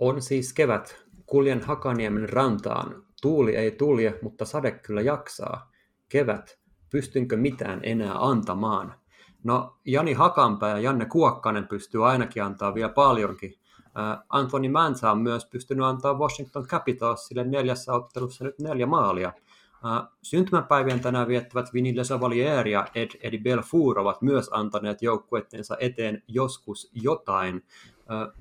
On siis kevät. Kuljen Hakaniemen rantaan. Tuuli ei tulje, mutta sade kyllä jaksaa. Kevät. Pystynkö mitään enää antamaan? No, Jani Hakanpää ja Janne Kuokkanen pystyy ainakin antaa vielä paljonkin. Anthony Mansa on myös pystynyt antaa Washington Capitalsille neljässä ottelussa nyt neljä maalia. Syntymäpäivien tänään viettävät Vinny Lesavalier ja Ed, Eddie Belfour ovat myös antaneet joukkuetteensa eteen joskus jotain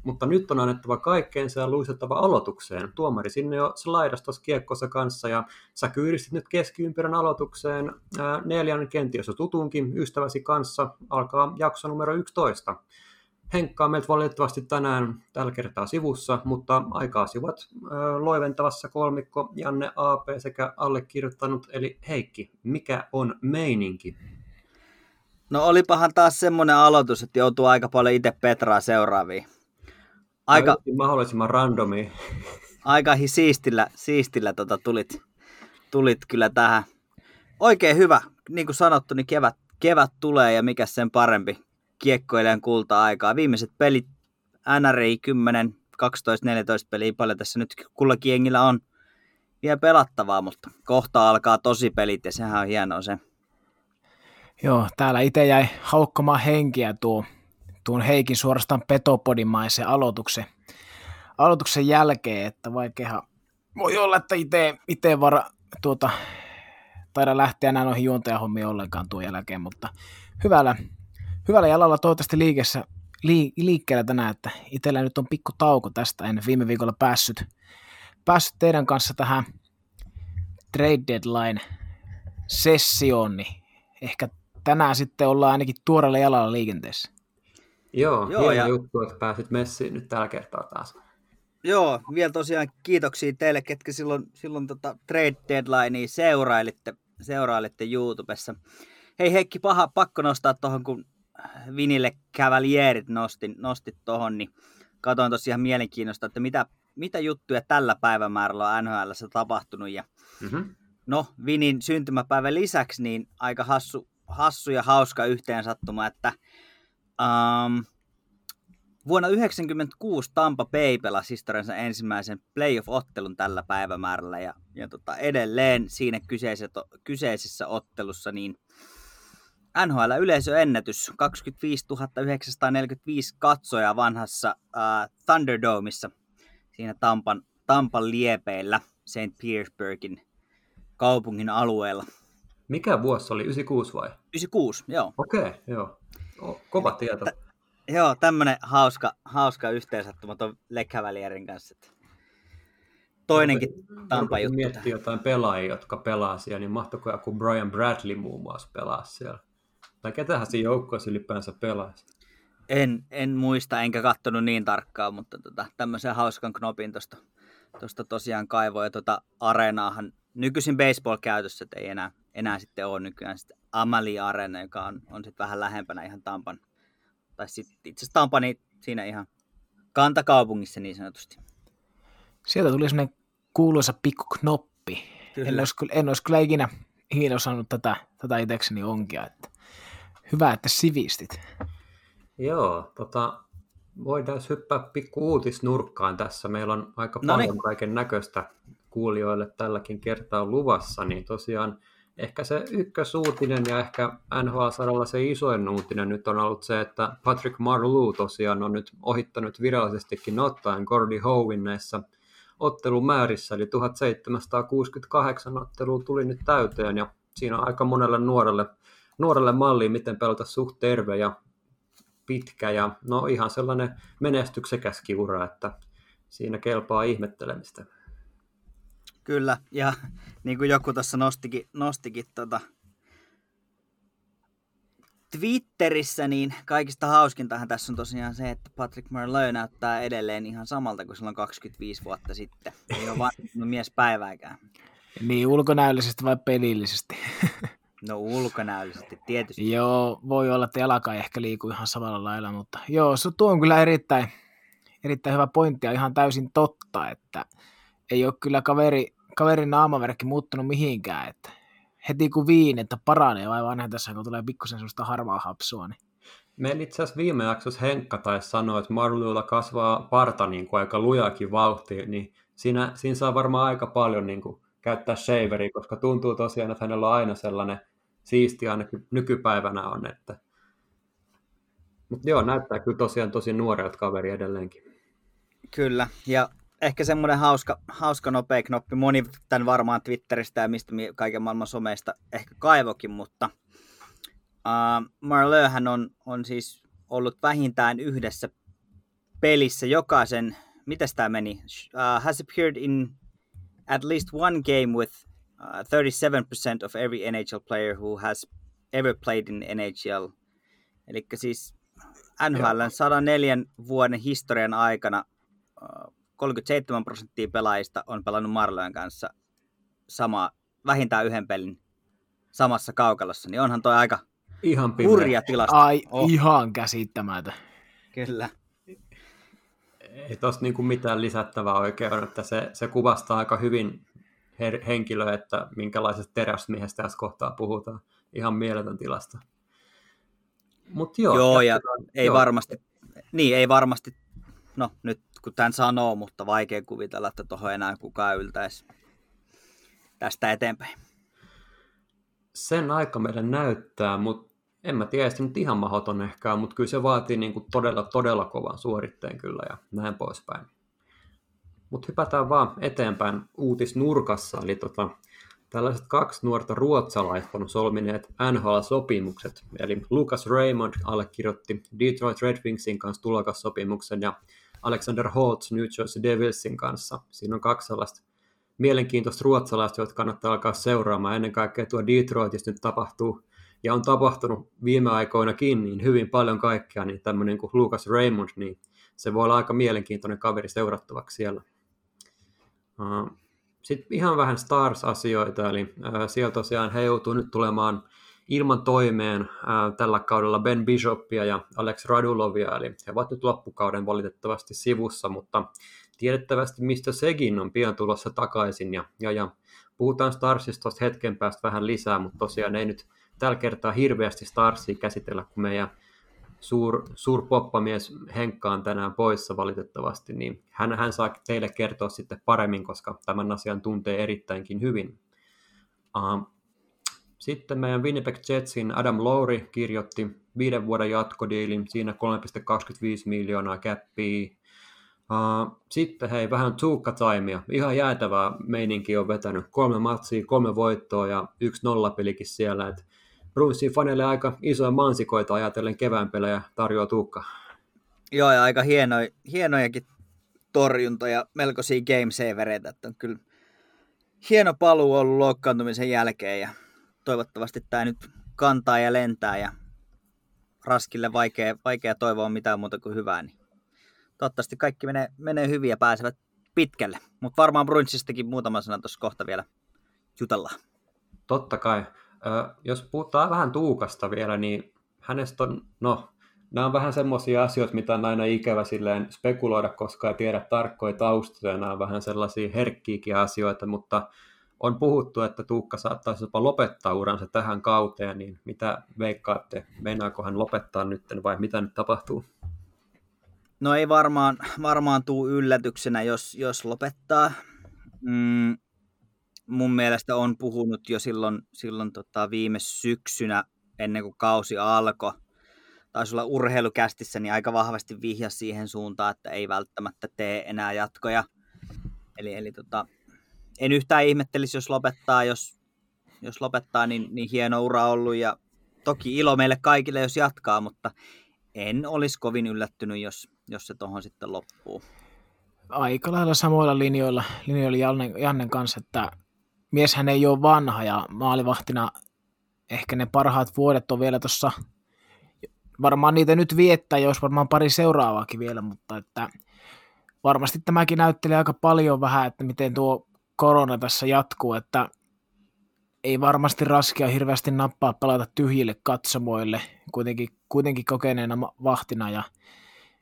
mutta nyt on annettava kaikkeensa ja luistettava aloitukseen. Tuomari sinne jo slaidasi kiekkossa kanssa ja sä kyyristit nyt keskiympyrän aloitukseen neljän kenties jo tutunkin ystäväsi kanssa. Alkaa jakso numero 11. Henkka on meiltä valitettavasti tänään tällä kertaa sivussa, mutta aikaa sivat loiventavassa kolmikko Janne AP sekä allekirjoittanut, eli Heikki, mikä on meininki? No olipahan taas semmoinen aloitus, että joutuu aika paljon itse Petraa seuraaviin aika, mahdollisimman randomi. Aika siistillä, siistillä tota tulit, tulit kyllä tähän. Oikein hyvä, niin kuin sanottu, niin kevät, kevät tulee ja mikä sen parempi kiekkoilijan kulta-aikaa. Viimeiset pelit NRI 10, 12, 14 peliä paljon tässä nyt kullakin jengillä on vielä pelattavaa, mutta kohta alkaa tosi pelit ja sehän on hienoa se. Joo, täällä itse jäi haukkomaan henkiä tuo tuon Heikin suorastaan petopodimaisen aloituksen, aloituksen jälkeen, että vaikeahan voi olla, että itse vara, tuota, taida lähteä enää noihin juontajahommiin ollenkaan tuon jälkeen, mutta hyvällä, hyvällä jalalla toivottavasti liikessä, lii, liikkeellä tänään, että itsellä nyt on pikku tauko tästä, en viime viikolla päässyt, päässyt teidän kanssa tähän trade deadline sessioon, niin ehkä tänään sitten ollaan ainakin tuorella jalalla liikenteessä. Joo, Joo hieno ja... juttu, että pääsit messiin nyt tällä kertaa taas. Joo, vielä tosiaan kiitoksia teille, ketkä silloin, silloin tota trade deadlinea seurailitte, seurailitte YouTubessa. Hei Heikki, paha, pakko nostaa tuohon, kun Vinille Cavalierit nostin, nostit tuohon, niin katsoin tosiaan mielenkiinnosta, että mitä, mitä juttuja tällä päivämäärällä on NHL tapahtunut. Ja mm-hmm. No, Vinin syntymäpäivän lisäksi niin aika hassu, hassu ja hauska yhteensattuma, että Um, vuonna 1996 Tampa Bay pelasi historiansa ensimmäisen playoff-ottelun tällä päivämäärällä ja, ja tota, edelleen siinä kyseisessä, kyseisessä ottelussa niin NHL-yleisöennätys 25 945 katsojaa vanhassa uh, Thunderdomeissa siinä Tampan, Tampan liepeillä St. Petersburgin kaupungin alueella. Mikä vuosi oli, 96 vai? 96, joo. Okei, okay, joo. Kova tieto. T- joo, tämmönen hauska, hauska yhteensattuma tuon Lekkävälierin kanssa. Toinenkin Tampa juttu. Miettii jotain pelaajia, jotka pelaa siellä, niin mahtoiko joku Brian Bradley muun muassa pelaa siellä? Tai ketähän siinä joukkueessa ylipäänsä pelaisi? En, en muista, enkä katsonut niin tarkkaan, mutta tota, tämmöisen hauskan knopin tuosta tosta tosiaan kaivoin. Ja tota areenaahan nykyisin baseball-käytössä, että ei enää, enää sitten ole nykyään sitten Amalie Arena, joka on, on sitten vähän lähempänä ihan Tampan, tai sitten itse asiassa Tampa niin siinä ihan kantakaupungissa niin sanotusti. Sieltä tuli semmoinen kuuluisa pikku knoppi. En olisi, en olisi kyllä ikinä, ikinä osannut tätä, tätä itsekseni onkia. Että hyvä, että sivistit. Joo, tota, voidaan hyppää pikku uutisnurkkaan tässä. Meillä on aika no paljon kaiken näköistä kuulijoille tälläkin kertaa luvassa, niin tosiaan ehkä se ykkösuutinen ja ehkä NHL-saralla se isoin uutinen nyt on ollut se, että Patrick Marleau tosiaan on nyt ohittanut virallisestikin ottaen Gordy Howen näissä ottelumäärissä, eli 1768 ottelua tuli nyt täyteen ja siinä on aika monelle nuorelle, nuorelle malli, miten pelata suht terve ja pitkä ja no ihan sellainen menestyksekäskin ura, että siinä kelpaa ihmettelemistä. Kyllä, ja niin kuin joku tuossa nostikin, nostikin tota, Twitterissä, niin kaikista hauskintahan tässä on tosiaan se, että Patrick Marleau näyttää edelleen ihan samalta kuin silloin 25 vuotta sitten. Ei ole vanhemmin mies päivääkään. Niin ulkonäöllisesti vai pelillisesti? No ulkonäöllisesti tietysti. Joo, voi olla, että jalka ei ehkä liiku ihan samalla lailla, mutta joo, se tuo on kyllä erittäin, erittäin hyvä pointti ja ihan täysin totta, että ei ole kyllä kaveri, kaverin naamaverkki muuttunut mihinkään, että heti kun viin, että paranee vai vanha tässä, kun tulee pikkusen sellaista harvaa hapsua, niin Meillä itse asiassa viime jaksossa Henkka taisi sanoa, että Marluilla kasvaa parta niin kuin aika lujakin vauhtia, niin siinä, siinä saa varmaan aika paljon niin kuin, käyttää shaveria, koska tuntuu tosiaan, että hänellä on aina sellainen siisti ainakin nykypäivänä on, että mutta joo, näyttää kyllä tosiaan tosi nuorelta kaveri edelleenkin. Kyllä, ja ehkä semmoinen hauska, hauska nopea knoppi. Moni tämän varmaan Twitteristä ja mistä kaiken maailman someista ehkä kaivokin, mutta uh, Marleux on, on siis ollut vähintään yhdessä pelissä jokaisen, miten tämä meni, uh, has appeared in at least one game with uh, 37% of every NHL player who has ever played in NHL. Eli siis NHL 104 vuoden historian aikana 37 prosenttia pelaajista on pelannut Marlojen kanssa sama, vähintään yhden pelin samassa kaukalossa, niin onhan toi aika ihan hurja tilasto. Ai, oh. ihan käsittämättä. Kyllä. Ei tossa niinku mitään lisättävää oikein että se, se kuvastaa aika hyvin her- henkilöä, että minkälaisesta teräsmiehestä tässä kohtaa puhutaan. Ihan mieletön tilasta. Mut joo, joo ja ei joo. varmasti, niin ei varmasti, no nyt kun tämän sanoo, mutta vaikea kuvitella, että tuohon enää kukaan yltäisi tästä eteenpäin. Sen aika meidän näyttää, mutta en mä tiedä, että nyt ihan mahdoton ehkä mutta kyllä se vaatii niin kuin todella, todella kovan suoritteen kyllä ja näin poispäin. Mutta hypätään vaan eteenpäin uutisnurkassa, eli tota, tällaiset kaksi nuorta ruotsalaista on solmineet NHL-sopimukset, eli Lucas Raymond allekirjoitti Detroit Red Wingsin kanssa tulokassopimuksen ja Alexander Holtz New Jersey Devilsin kanssa. Siinä on kaksi sellaista mielenkiintoista ruotsalaista, jotka kannattaa alkaa seuraamaan. Ennen kaikkea tuo Detroitissa nyt tapahtuu ja on tapahtunut viime aikoinakin niin hyvin paljon kaikkea, niin tämmöinen kuin Lucas Raymond, niin se voi olla aika mielenkiintoinen kaveri seurattavaksi siellä. Sitten ihan vähän Stars-asioita, eli siellä tosiaan he joutuu nyt tulemaan ilman toimeen tällä kaudella Ben Bishopia ja Alex Radulovia, eli he ovat nyt loppukauden valitettavasti sivussa, mutta tiedettävästi mistä sekin on pian tulossa takaisin, ja, ja, ja puhutaan Starsista hetken päästä vähän lisää, mutta tosiaan ei nyt tällä kertaa hirveästi Starsia käsitellä, kun meidän suur, suur poppamies Henkka on tänään poissa valitettavasti, niin hän, hän saa teille kertoa sitten paremmin, koska tämän asian tuntee erittäinkin hyvin. Uh, sitten meidän Winnipeg Jetsin Adam Lowry kirjoitti viiden vuoden jatkodiilin, siinä 3,25 miljoonaa käppiä. Sitten hei, vähän Tuukka Taimia. Ihan jäätävää meininki on vetänyt. Kolme matsia, kolme voittoa ja yksi nollapelikin siellä. Et Bruinsin faneille aika isoja mansikoita ajatellen kevään pelejä tarjoaa Tuukka. Joo, ja aika hienoja, hienojakin torjuntoja, melkoisia game savereita, että on kyllä hieno paluu ollut loukkaantumisen jälkeen ja toivottavasti tämä nyt kantaa ja lentää ja Raskille vaikea, vaikea toivoa mitään muuta kuin hyvää, niin toivottavasti kaikki menee, menee hyvin ja pääsevät pitkälle. Mutta varmaan Brunchistakin muutama sana tuossa kohta vielä jutellaan. Totta kai. Jos puhutaan vähän Tuukasta vielä, niin hänestä on, no, nämä on vähän semmoisia asioita, mitä on aina ikävä silleen spekuloida, koska ei tiedä tarkkoja taustoja, nämä on vähän sellaisia herkkiäkin asioita, mutta on puhuttu, että Tuukka saattaisi jopa lopettaa uransa tähän kauteen, niin mitä veikkaatte, meinaako hän lopettaa nyt vai mitä nyt tapahtuu? No ei varmaan, varmaan tuu yllätyksenä, jos, jos lopettaa. Mm, mun mielestä on puhunut jo silloin, silloin tota viime syksynä, ennen kuin kausi alkoi. Taisi olla urheilukästissä, niin aika vahvasti vihja siihen suuntaan, että ei välttämättä tee enää jatkoja. Eli, eli tota, en yhtään ihmettelisi, jos lopettaa, jos, jos lopettaa, niin, niin hieno ura ollut ja toki ilo meille kaikille, jos jatkaa, mutta en olisi kovin yllättynyt, jos, jos se tuohon sitten loppuu. Aika lailla samoilla linjoilla, linjoilla Jannen, Jannen kanssa, että mieshän ei ole vanha ja maalivahtina ehkä ne parhaat vuodet on vielä tuossa, varmaan niitä nyt viettää, jos varmaan pari seuraavaakin vielä, mutta että varmasti tämäkin näyttelee aika paljon vähän, että miten tuo korona tässä jatkuu, että ei varmasti raskia hirveästi nappaa pelata tyhjille katsomoille, kuitenkin, kuitenkin kokeneena vahtina ja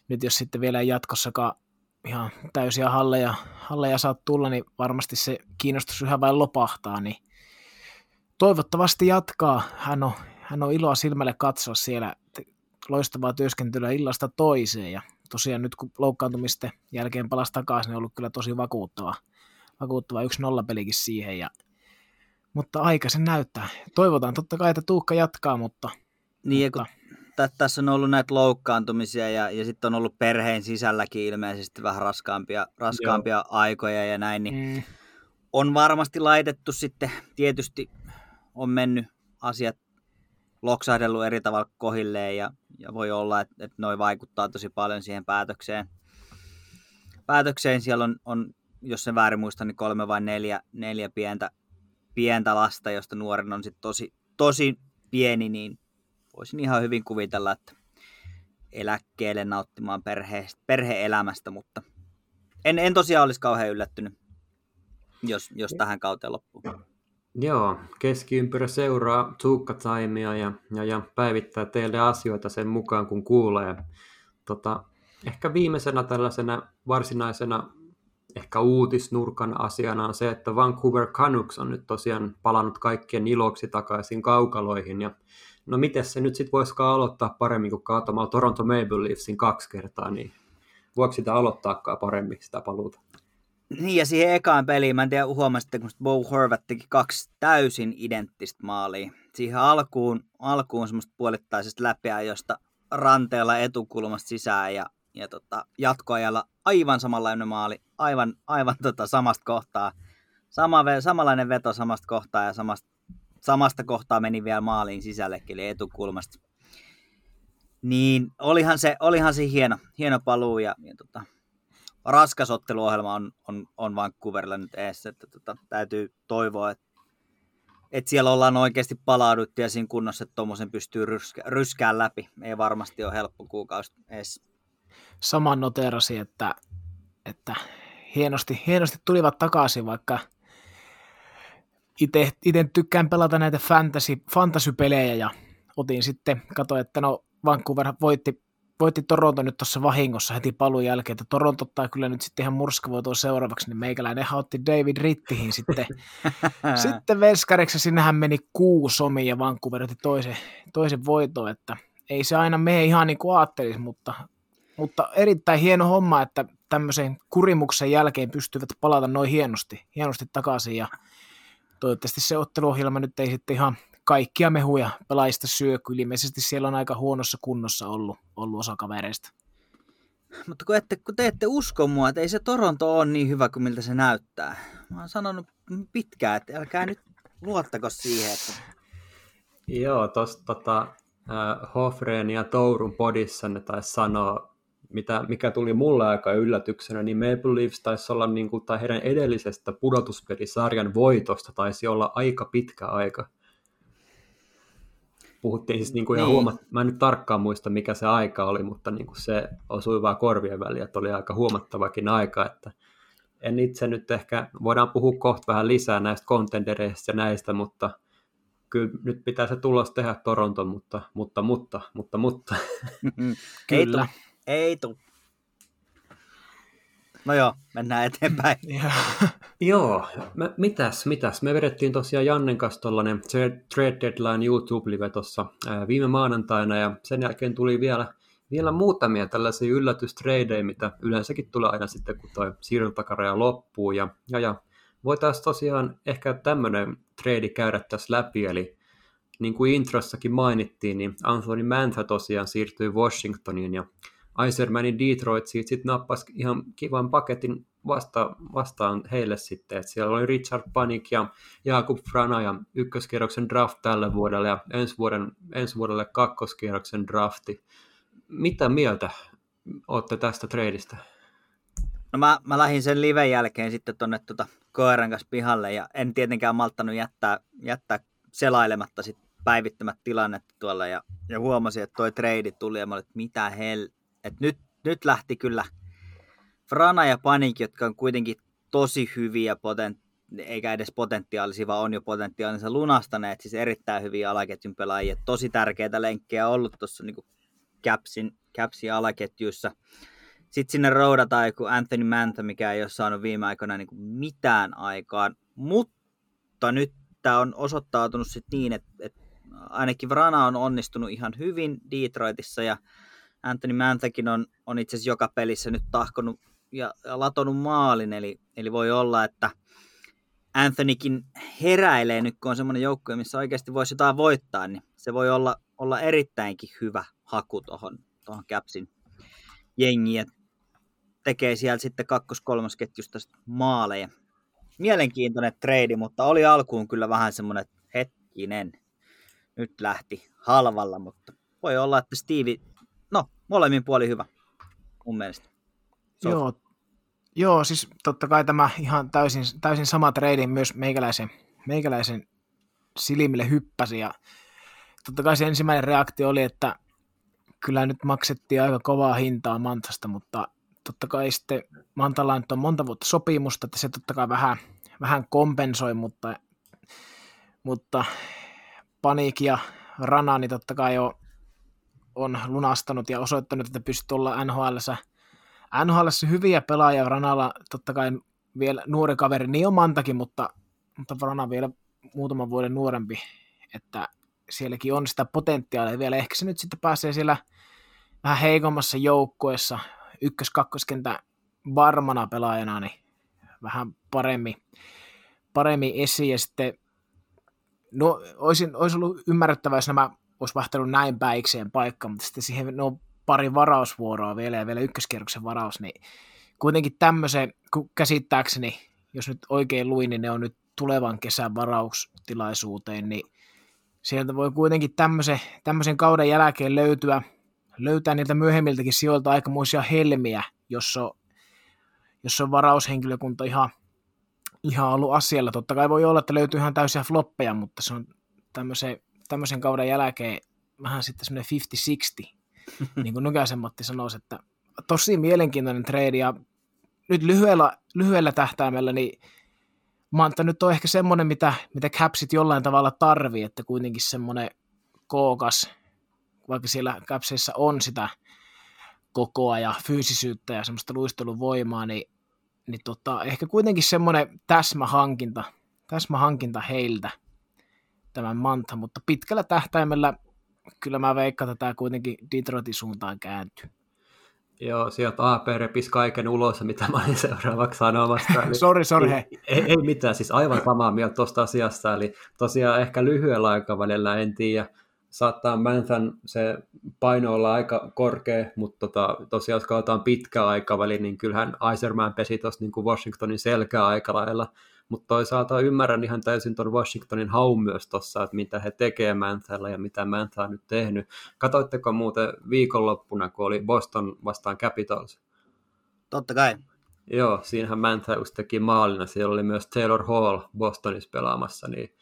nyt jos sitten vielä jatkossakaan ihan täysiä halleja, halleja saat tulla, niin varmasti se kiinnostus yhä vain lopahtaa, niin toivottavasti jatkaa. Hän on, hän on iloa silmälle katsoa siellä. loistavaa työskentelyä illasta toiseen ja tosiaan nyt kun loukkaantumisten jälkeen palasi takaisin, niin on ollut kyllä tosi vakuuttava, vakuuttava yksi nollapelikin siihen ja mutta aika se näyttää. Toivotaan totta kai, että Tuukka jatkaa, mutta... Niin, mutta... Kun tässä on ollut näitä loukkaantumisia ja, ja sitten on ollut perheen sisälläkin ilmeisesti vähän raskaampia, raskaampia Joo. aikoja ja näin, niin mm. on varmasti laitettu sitten, tietysti on mennyt asiat loksahdellut eri tavalla kohilleen ja, ja voi olla, että, että noi vaikuttaa tosi paljon siihen päätökseen. Päätökseen siellä on, on jos sen väärin muistan, niin kolme vai neljä, neljä pientä, pientä lasta, josta nuoren on sitten tosi, tosi pieni, niin voisin ihan hyvin kuvitella, että eläkkeelle nauttimaan perhe, perhe-elämästä, mutta en, en tosiaan olisi kauhean yllättynyt, jos, jos tähän kauteen loppuu. Joo, keskiympyrä seuraa Tuukka Taimia ja, ja, ja päivittää teille asioita sen mukaan, kun kuulee. Tota, ehkä viimeisenä tällaisena varsinaisena ehkä uutisnurkan asiana on se, että Vancouver Canucks on nyt tosiaan palannut kaikkien iloksi takaisin kaukaloihin. Ja no miten se nyt sitten voisikaan aloittaa paremmin kuin kaatamalla Toronto Maple Leafsin kaksi kertaa, niin voiko sitä aloittaakaan paremmin sitä paluuta? Niin ja siihen ekaan peliin, mä en tiedä huomasitte, kun Bo Horvat teki kaksi täysin identtistä maalia. Siihen alkuun, alkuun semmoista puolittaisesta läpiajosta ranteella etukulmasta sisään ja, ja tota, jatkoajalla aivan samanlainen maali, aivan, aivan tota, samasta kohtaa. Sama, samanlainen veto samasta kohtaa ja samasta, samasta kohtaa meni vielä maaliin sisällekin, eli etukulmasta. Niin olihan se, olihan se hieno, hieno paluu ja, ja tota, raskas otteluohjelma on, on, on Vancouverilla nyt eessä, että tota, täytyy toivoa, että, että siellä ollaan oikeasti palauduttu ja siinä kunnossa, että tuommoisen pystyy ryskä, ryskään läpi. Ei varmasti ole helppo kuukausi edes. Saman noterasi, että, että hienosti, hienosti tulivat takaisin, vaikka itse tykkään pelata näitä fantasy, fantasy-pelejä ja otin sitten, katsoin, että no Vancouver voitti voitti Toronto nyt tuossa vahingossa heti palun jälkeen, että Toronto ottaa kyllä nyt sitten ihan murskavoitoa seuraavaksi, niin meikäläinen otti David Rittihin sitten, sitten Veskariksi, sinnehän meni kuusi omi ja Vancouver otti toisen, toisen voiton, että ei se aina mene ihan niin kuin ajattelisi, mutta, mutta erittäin hieno homma, että tämmöisen kurimuksen jälkeen pystyvät palata noin hienosti, hienosti takaisin ja toivottavasti se otteluohjelma nyt ei sitten ihan kaikkia mehuja pelaajista syö, kun ilmeisesti siellä on aika huonossa kunnossa ollut, ollut osa kavereista. Mutta kun, ette, kun te ette usko mua, että ei se Toronto ole niin hyvä kuin miltä se näyttää. Mä oon sanonut pitkään, että älkää nyt luottako siihen. Että... Joo, tuossa tota, äh, Hofreen ja Tourun podissa ne taisi sanoa, mitä, mikä tuli mulle aika yllätyksenä, niin Maple Leafs taisi olla, niin kuin, tai heidän edellisestä pudotuspelisarjan voitosta taisi olla aika pitkä aika puhuttiin siis niin kuin ihan niin. huomat, mä en nyt tarkkaan muista mikä se aika oli, mutta niin kuin se osui vaan korvien väliin, että oli aika huomattavakin aika, että en itse nyt ehkä, voidaan puhua kohta vähän lisää näistä contendereista ja näistä, mutta kyllä nyt pitää se tulos tehdä Toronto, mutta, mutta, mutta, mutta, mutta. kyllä. Ei tu. No joo, mennään eteenpäin. joo, me, mitäs, mitäs? Me vedettiin tosiaan Jannen kanssa tuollainen Trade Deadline YouTube-live tuossa viime maanantaina, ja sen jälkeen tuli vielä, vielä muutamia tällaisia yllätystradeja, mitä yleensäkin tulee aina sitten, kun toi siirrytakaraja loppuu, ja, ja, ja voitaisiin tosiaan ehkä tämmöinen trade käydä tässä läpi, eli niin kuin introssakin mainittiin, niin Anthony Mantha tosiaan siirtyi Washingtoniin, ja Isermanin Detroit siitä sitten nappasi ihan kivan paketin vasta, vastaan heille sitten, että siellä oli Richard Panik ja Jakub Frana ja ykköskierroksen draft tälle vuodelle ja ensi, vuoden, ensi vuodelle kakkoskierroksen drafti. Mitä mieltä olette tästä treidistä? No mä, mä lähdin sen liven jälkeen sitten tuonne tuota koiran kanssa pihalle ja en tietenkään malttanut jättää, jättää selailematta sit päivittämät tilannetta tuolla ja, ja huomasin, että toi trade tuli ja mä olin, että mitä hel, et nyt, nyt lähti kyllä Frana ja Panik, jotka on kuitenkin tosi hyviä potent, eikä edes potentiaalisia, vaan on jo potentiaalinsa lunastaneet, siis erittäin hyviä alaketjun pelaajia, tosi tärkeitä lenkkejä ollut tuossa niin Capsin, Capsin alaketjuissa. Sitten sinne roudataan joku Anthony Mantha, mikä ei ole saanut viime aikoina niin mitään aikaan, mutta nyt tämä on osoittautunut sitten niin, että, että ainakin Vrana on onnistunut ihan hyvin Detroitissa ja Anthony Manthakin on, on itse asiassa joka pelissä nyt tahkonut ja, ja latonut maalin, eli, eli voi olla, että Anthonykin heräilee nyt, kun on semmoinen joukkue, missä oikeasti voisi jotain voittaa, niin se voi olla, olla erittäinkin hyvä haku tuohon tohon Capsin jengiin, tekee siellä sitten kakkos-kolmosketjusta maaleja. Mielenkiintoinen trade, mutta oli alkuun kyllä vähän semmoinen, että hetkinen, nyt lähti halvalla, mutta voi olla, että Steve, molemmin puoli hyvä mun mielestä. So. Joo, joo, siis totta kai tämä ihan täysin, täysin sama trade myös meikäläisen, meikäläisen silmille hyppäsi ja totta kai se ensimmäinen reaktio oli, että kyllä nyt maksettiin aika kovaa hintaa Mantasta, mutta totta kai sitten Mantalla nyt on monta vuotta sopimusta, että se totta kai vähän, vähän kompensoi, mutta, mutta Paniik ja Rana niin totta kai on, on lunastanut ja osoittanut, että pystyy olla NHL NHL hyviä pelaajia, Ranalla totta kai vielä nuori kaveri, niin on Mantakin, mutta, mutta Rana vielä muutaman vuoden nuorempi, että sielläkin on sitä potentiaalia vielä. Ehkä se nyt sitten pääsee siellä vähän heikommassa joukkueessa ykkös-kakkoskentän varmana pelaajana, niin vähän paremmin, paremmin esiin. Ja sitten no, olisin, olisi ollut ymmärrettävää, jos nämä olisi vahtellut näin päikseen paikka, mutta sitten siihen no, pari varausvuoroa vielä ja vielä ykköskierroksen varaus, niin kuitenkin tämmöisen, käsittääkseni, jos nyt oikein luin, niin ne on nyt tulevan kesän varaustilaisuuteen, niin sieltä voi kuitenkin tämmöisen, tämmöisen kauden jälkeen löytyä, löytää niiltä myöhemmiltäkin sijoilta aikamoisia helmiä, jos on, jos on varaushenkilökunta ihan, ihan ollut asialla. Totta kai voi olla, että löytyy ihan täysiä floppeja, mutta se on tämmöisen, tämmöisen kauden jälkeen vähän sitten semmoinen 50-60, niin kuin Nykäisen Matti sanoisi, että tosi mielenkiintoinen trade ja nyt lyhyellä, lyhyellä tähtäimellä niin Manta nyt on ehkä semmoinen, mitä, mitä Capsit jollain tavalla tarvii, että kuitenkin semmoinen kookas, vaikka siellä Capsissa on sitä kokoa ja fyysisyyttä ja semmoista luisteluvoimaa, niin, niin tota, ehkä kuitenkin semmoinen täsmähankinta, täsmähankinta heiltä tämän Manta, mutta pitkällä tähtäimellä kyllä mä veikkaan, että tämä kuitenkin Detroitin suuntaan kääntyy. Joo, sieltä AP repisi kaiken ulos, mitä mä olin seuraavaksi sanomassa. sori, sori. Ei, ei, ei, mitään, siis aivan samaa mieltä tuosta asiasta. Eli tosiaan ehkä lyhyellä aikavälillä en tiedä, saattaa Manthan se paino olla aika korkea, mutta tota, tosiaan jos katsotaan pitkä aikaväli, niin kyllähän Iserman pesi tuossa niin Washingtonin selkää aika lailla mutta toisaalta ymmärrän ihan täysin tuon Washingtonin haun myös tuossa, että mitä he tekee Manthalla ja mitä Mantha on nyt tehnyt. Katoitteko muuten viikonloppuna, kun oli Boston vastaan Capitals? Totta kai. Joo, siinähän Mantha just teki maalina. Siellä oli myös Taylor Hall Bostonissa pelaamassa, niin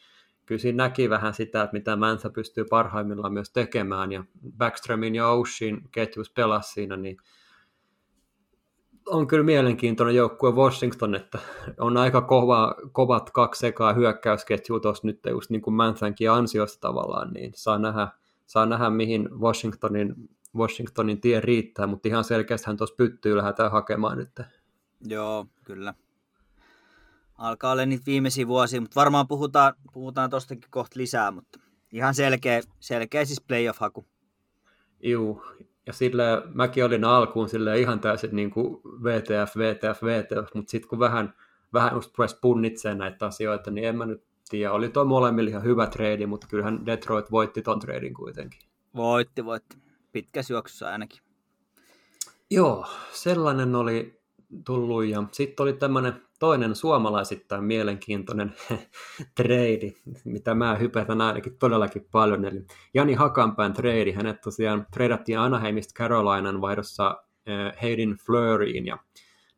kyllä siinä näki vähän sitä, että mitä Mantha pystyy parhaimmillaan myös tekemään, ja Backströmin ja Oshin ketjus pelasi siinä, niin on kyllä mielenkiintoinen joukkue Washington, että on aika kova, kovat kaksi sekaa hyökkäysketjua tuossa nyt just niin kuin Manthankin ansiosta tavallaan, niin saa nähdä, saa nähdä mihin Washingtonin, Washingtonin tie riittää, mutta ihan selkeästi hän tuossa pyttyy lähdetään hakemaan nyt. Joo, kyllä. Alkaa olla niitä viimeisiä vuosia, mutta varmaan puhutaan, puhutaan tostakin kohta lisää, mutta ihan selkeä, selkeä siis playoff-haku. Juu, ja sille mäkin olin alkuun sille ihan täysin niin kuin VTF, VTF, VTF, mutta sitten kun vähän, vähän just punnitsemaan näitä asioita, niin en mä nyt tiedä. Oli tuo molemmilla ihan hyvä trade, mutta kyllähän Detroit voitti ton tradin kuitenkin. Voitti, voitti. Pitkässä juoksussa ainakin. Joo, sellainen oli tullut ja sitten oli tämmöinen toinen suomalaisittain mielenkiintoinen trade, mitä mä hypätän ainakin todellakin paljon, eli Jani Hakanpään trade, hänet tosiaan tradeattiin Anaheimista Carolinan vaihdossa eh, Hayden Fleuryin, ja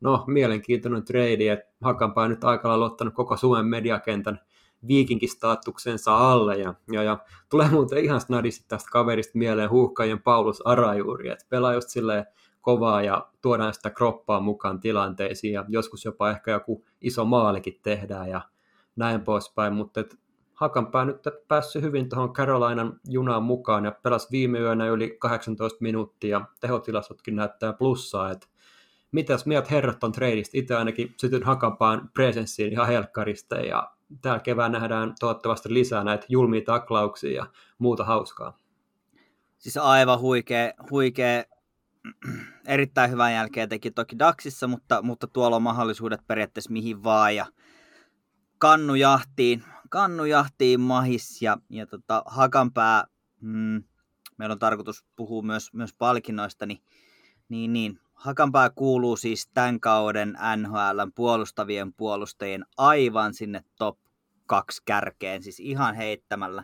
no mielenkiintoinen trade, että Hakanpää on nyt aika lailla ottanut koko Suomen mediakentän viikinkistatuksensa alle, ja, ja, ja tulee muuten ihan snadisti tästä kaverista mieleen huuhkajien Paulus Arajuuri, että pelaa just silleen kovaa ja tuodaan sitä kroppaa mukaan tilanteisiin ja joskus jopa ehkä joku iso maalikin tehdään ja näin poispäin, mutta et Hakanpää nyt päässyt hyvin tuohon Carolinan junaan mukaan ja pelasi viime yönä yli 18 minuuttia ja tehotilasotkin näyttää plussaa, että mitäs mieltä herrat on treidistä? Itse ainakin sytyn Hakanpään presenssiin ihan helkkarista ja täällä kevään nähdään toivottavasti lisää näitä julmia taklauksia ja muuta hauskaa. Siis aivan huikea, huikea erittäin hyvän jälkeen teki toki Daxissa, mutta, mutta tuolla on mahdollisuudet periaatteessa mihin vaan ja kannujahtiin, kannujahtiin mahis ja, ja tota, Hakanpää, mm, meillä on tarkoitus puhua myös, myös palkinnoista, niin, niin, niin Hakanpää kuuluu siis tämän kauden NHLn puolustavien puolustajien aivan sinne top kaksi kärkeen, siis ihan heittämällä.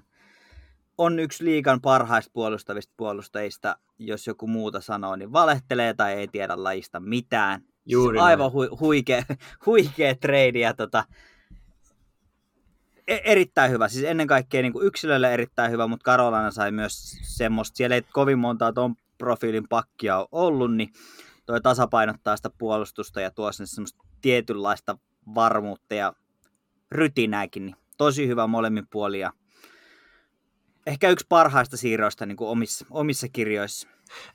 On yksi liikan parhaista puolustavista puolustajista, jos joku muuta sanoo, niin valehtelee tai ei tiedä lajista mitään. Juuri siis aivan hu- huikea, huikea trade ja tota, e- erittäin hyvä. Siis ennen kaikkea niin kuin yksilölle erittäin hyvä, mutta Karolana sai myös semmoista, siellä ei kovin montaa tuon profiilin pakkia ollut, niin toi tasapainottaa sitä puolustusta ja tuo sinne semmoista tietynlaista varmuutta ja rytinääkin. Niin tosi hyvä molemmin puolia. Ehkä yksi parhaista siirroista niin kuin omissa, omissa kirjoissa.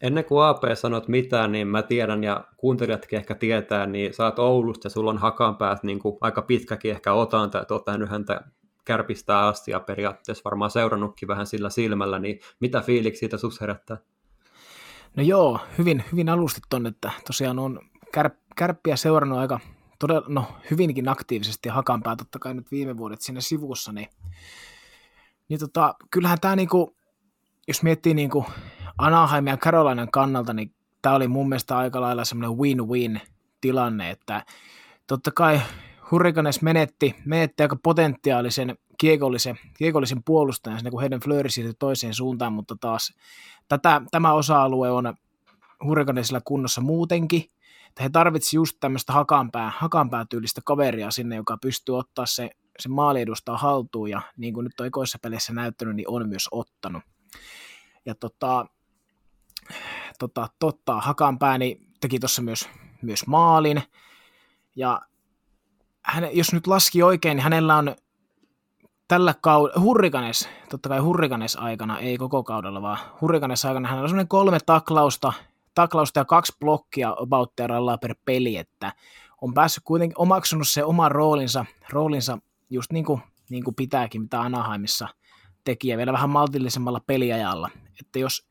Ennen kuin AP sanot mitään, niin mä tiedän ja kuuntelijatkin ehkä tietää, niin sä oot Oulusta ja sulla on hakanpäät niin kuin aika pitkäkin ehkä otanta, että oot nähnyt häntä kärpistää asti ja periaatteessa varmaan seurannutkin vähän sillä silmällä, niin mitä fiiliksi siitä sus herättää? No joo, hyvin, hyvin alustit on, että tosiaan on kär, kärppiä seurannut aika todella, no, hyvinkin aktiivisesti ja hakanpää totta kai nyt viime vuodet siinä sivussa, niin, niin tota, kyllähän tämä niinku, jos miettii niinku Anaheim ja Carolinan kannalta, niin tämä oli mun mielestä aika lailla semmoinen win-win tilanne, että totta kai Hurricanes menetti, menetti aika potentiaalisen kiekollisen, kiekollisen puolustajan kun heidän flööri siirtyi toiseen suuntaan, mutta taas tätä, tämä osa-alue on Hurricanesilla kunnossa muutenkin, että he tarvitsivat just tämmöistä hakanpää, hakanpää tyylistä kaveria sinne, joka pystyy ottaa se, se maali edustaa haltuun, ja niin kuin nyt on ekoissa peleissä näyttänyt, niin on myös ottanut. Ja tota, tota, totta, Hakanpää niin teki tuossa myös, myös maalin, ja hän, jos nyt laski oikein, niin hänellä on tällä kaudella, Hurrikanes, totta kai Hurrikanes aikana, ei koko kaudella, vaan Hurrikanes aikana hänellä on semmoinen kolme taklausta, taklausta ja kaksi blokkia about per peli, että on päässyt kuitenkin omaksunut se oman roolinsa, roolinsa just niin kuin, niin kuin pitääkin, mitä Anaheimissa teki, ja vielä vähän maltillisemmalla peliajalla. Että jos,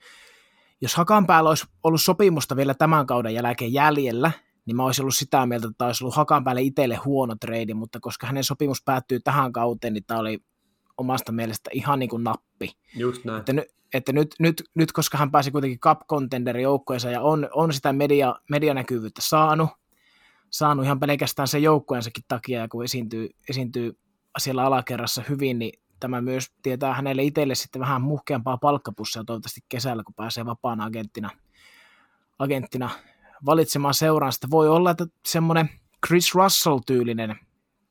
jos Hakan päällä olisi ollut sopimusta vielä tämän kauden jälkeen jäljellä, niin mä olisin ollut sitä mieltä, että tämä olisi ollut Hakan päälle itselle huono trade, mutta koska hänen sopimus päättyy tähän kauteen, niin tämä oli omasta mielestä ihan niin kuin nappi. Just näin. Että, ny, että nyt, nyt, nyt, koska hän pääsi kuitenkin cup contender joukkueensa ja on, on sitä media, medianäkyvyyttä saanut, saanut ihan pelkästään sen joukkueensakin takia, ja kun esiintyy, esiintyy siellä alakerrassa hyvin, niin tämä myös tietää hänelle itselle sitten vähän muhkeampaa palkkapussia toivottavasti kesällä, kun pääsee vapaana agenttina, agenttina valitsemaan seuraan. Sitten voi olla, että semmoinen Chris Russell-tyylinen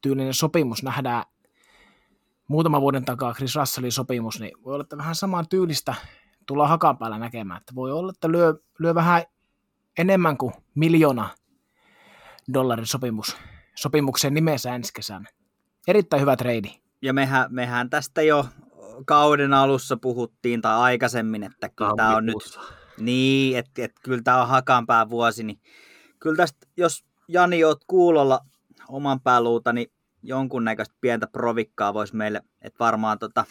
tyylinen sopimus nähdään muutaman vuoden takaa Chris Russellin sopimus, niin voi olla, että vähän saman tyylistä tullaan hakan päällä näkemään. Että voi olla, että lyö, lyö vähän enemmän kuin miljoona dollarin sopimus, sopimuksen nimensä ensi kesänä. Erittäin hyvä trade. Ja mehän, mehän tästä jo kauden alussa puhuttiin tai aikaisemmin, että kyllä tämä on nyt niin, että et, kyllä tämä on hakanpää vuosi, niin kyllä tästä, jos Jani oot kuulolla oman pääluuta, niin jonkunnäköistä pientä provikkaa voisi meille, että varmaan tota,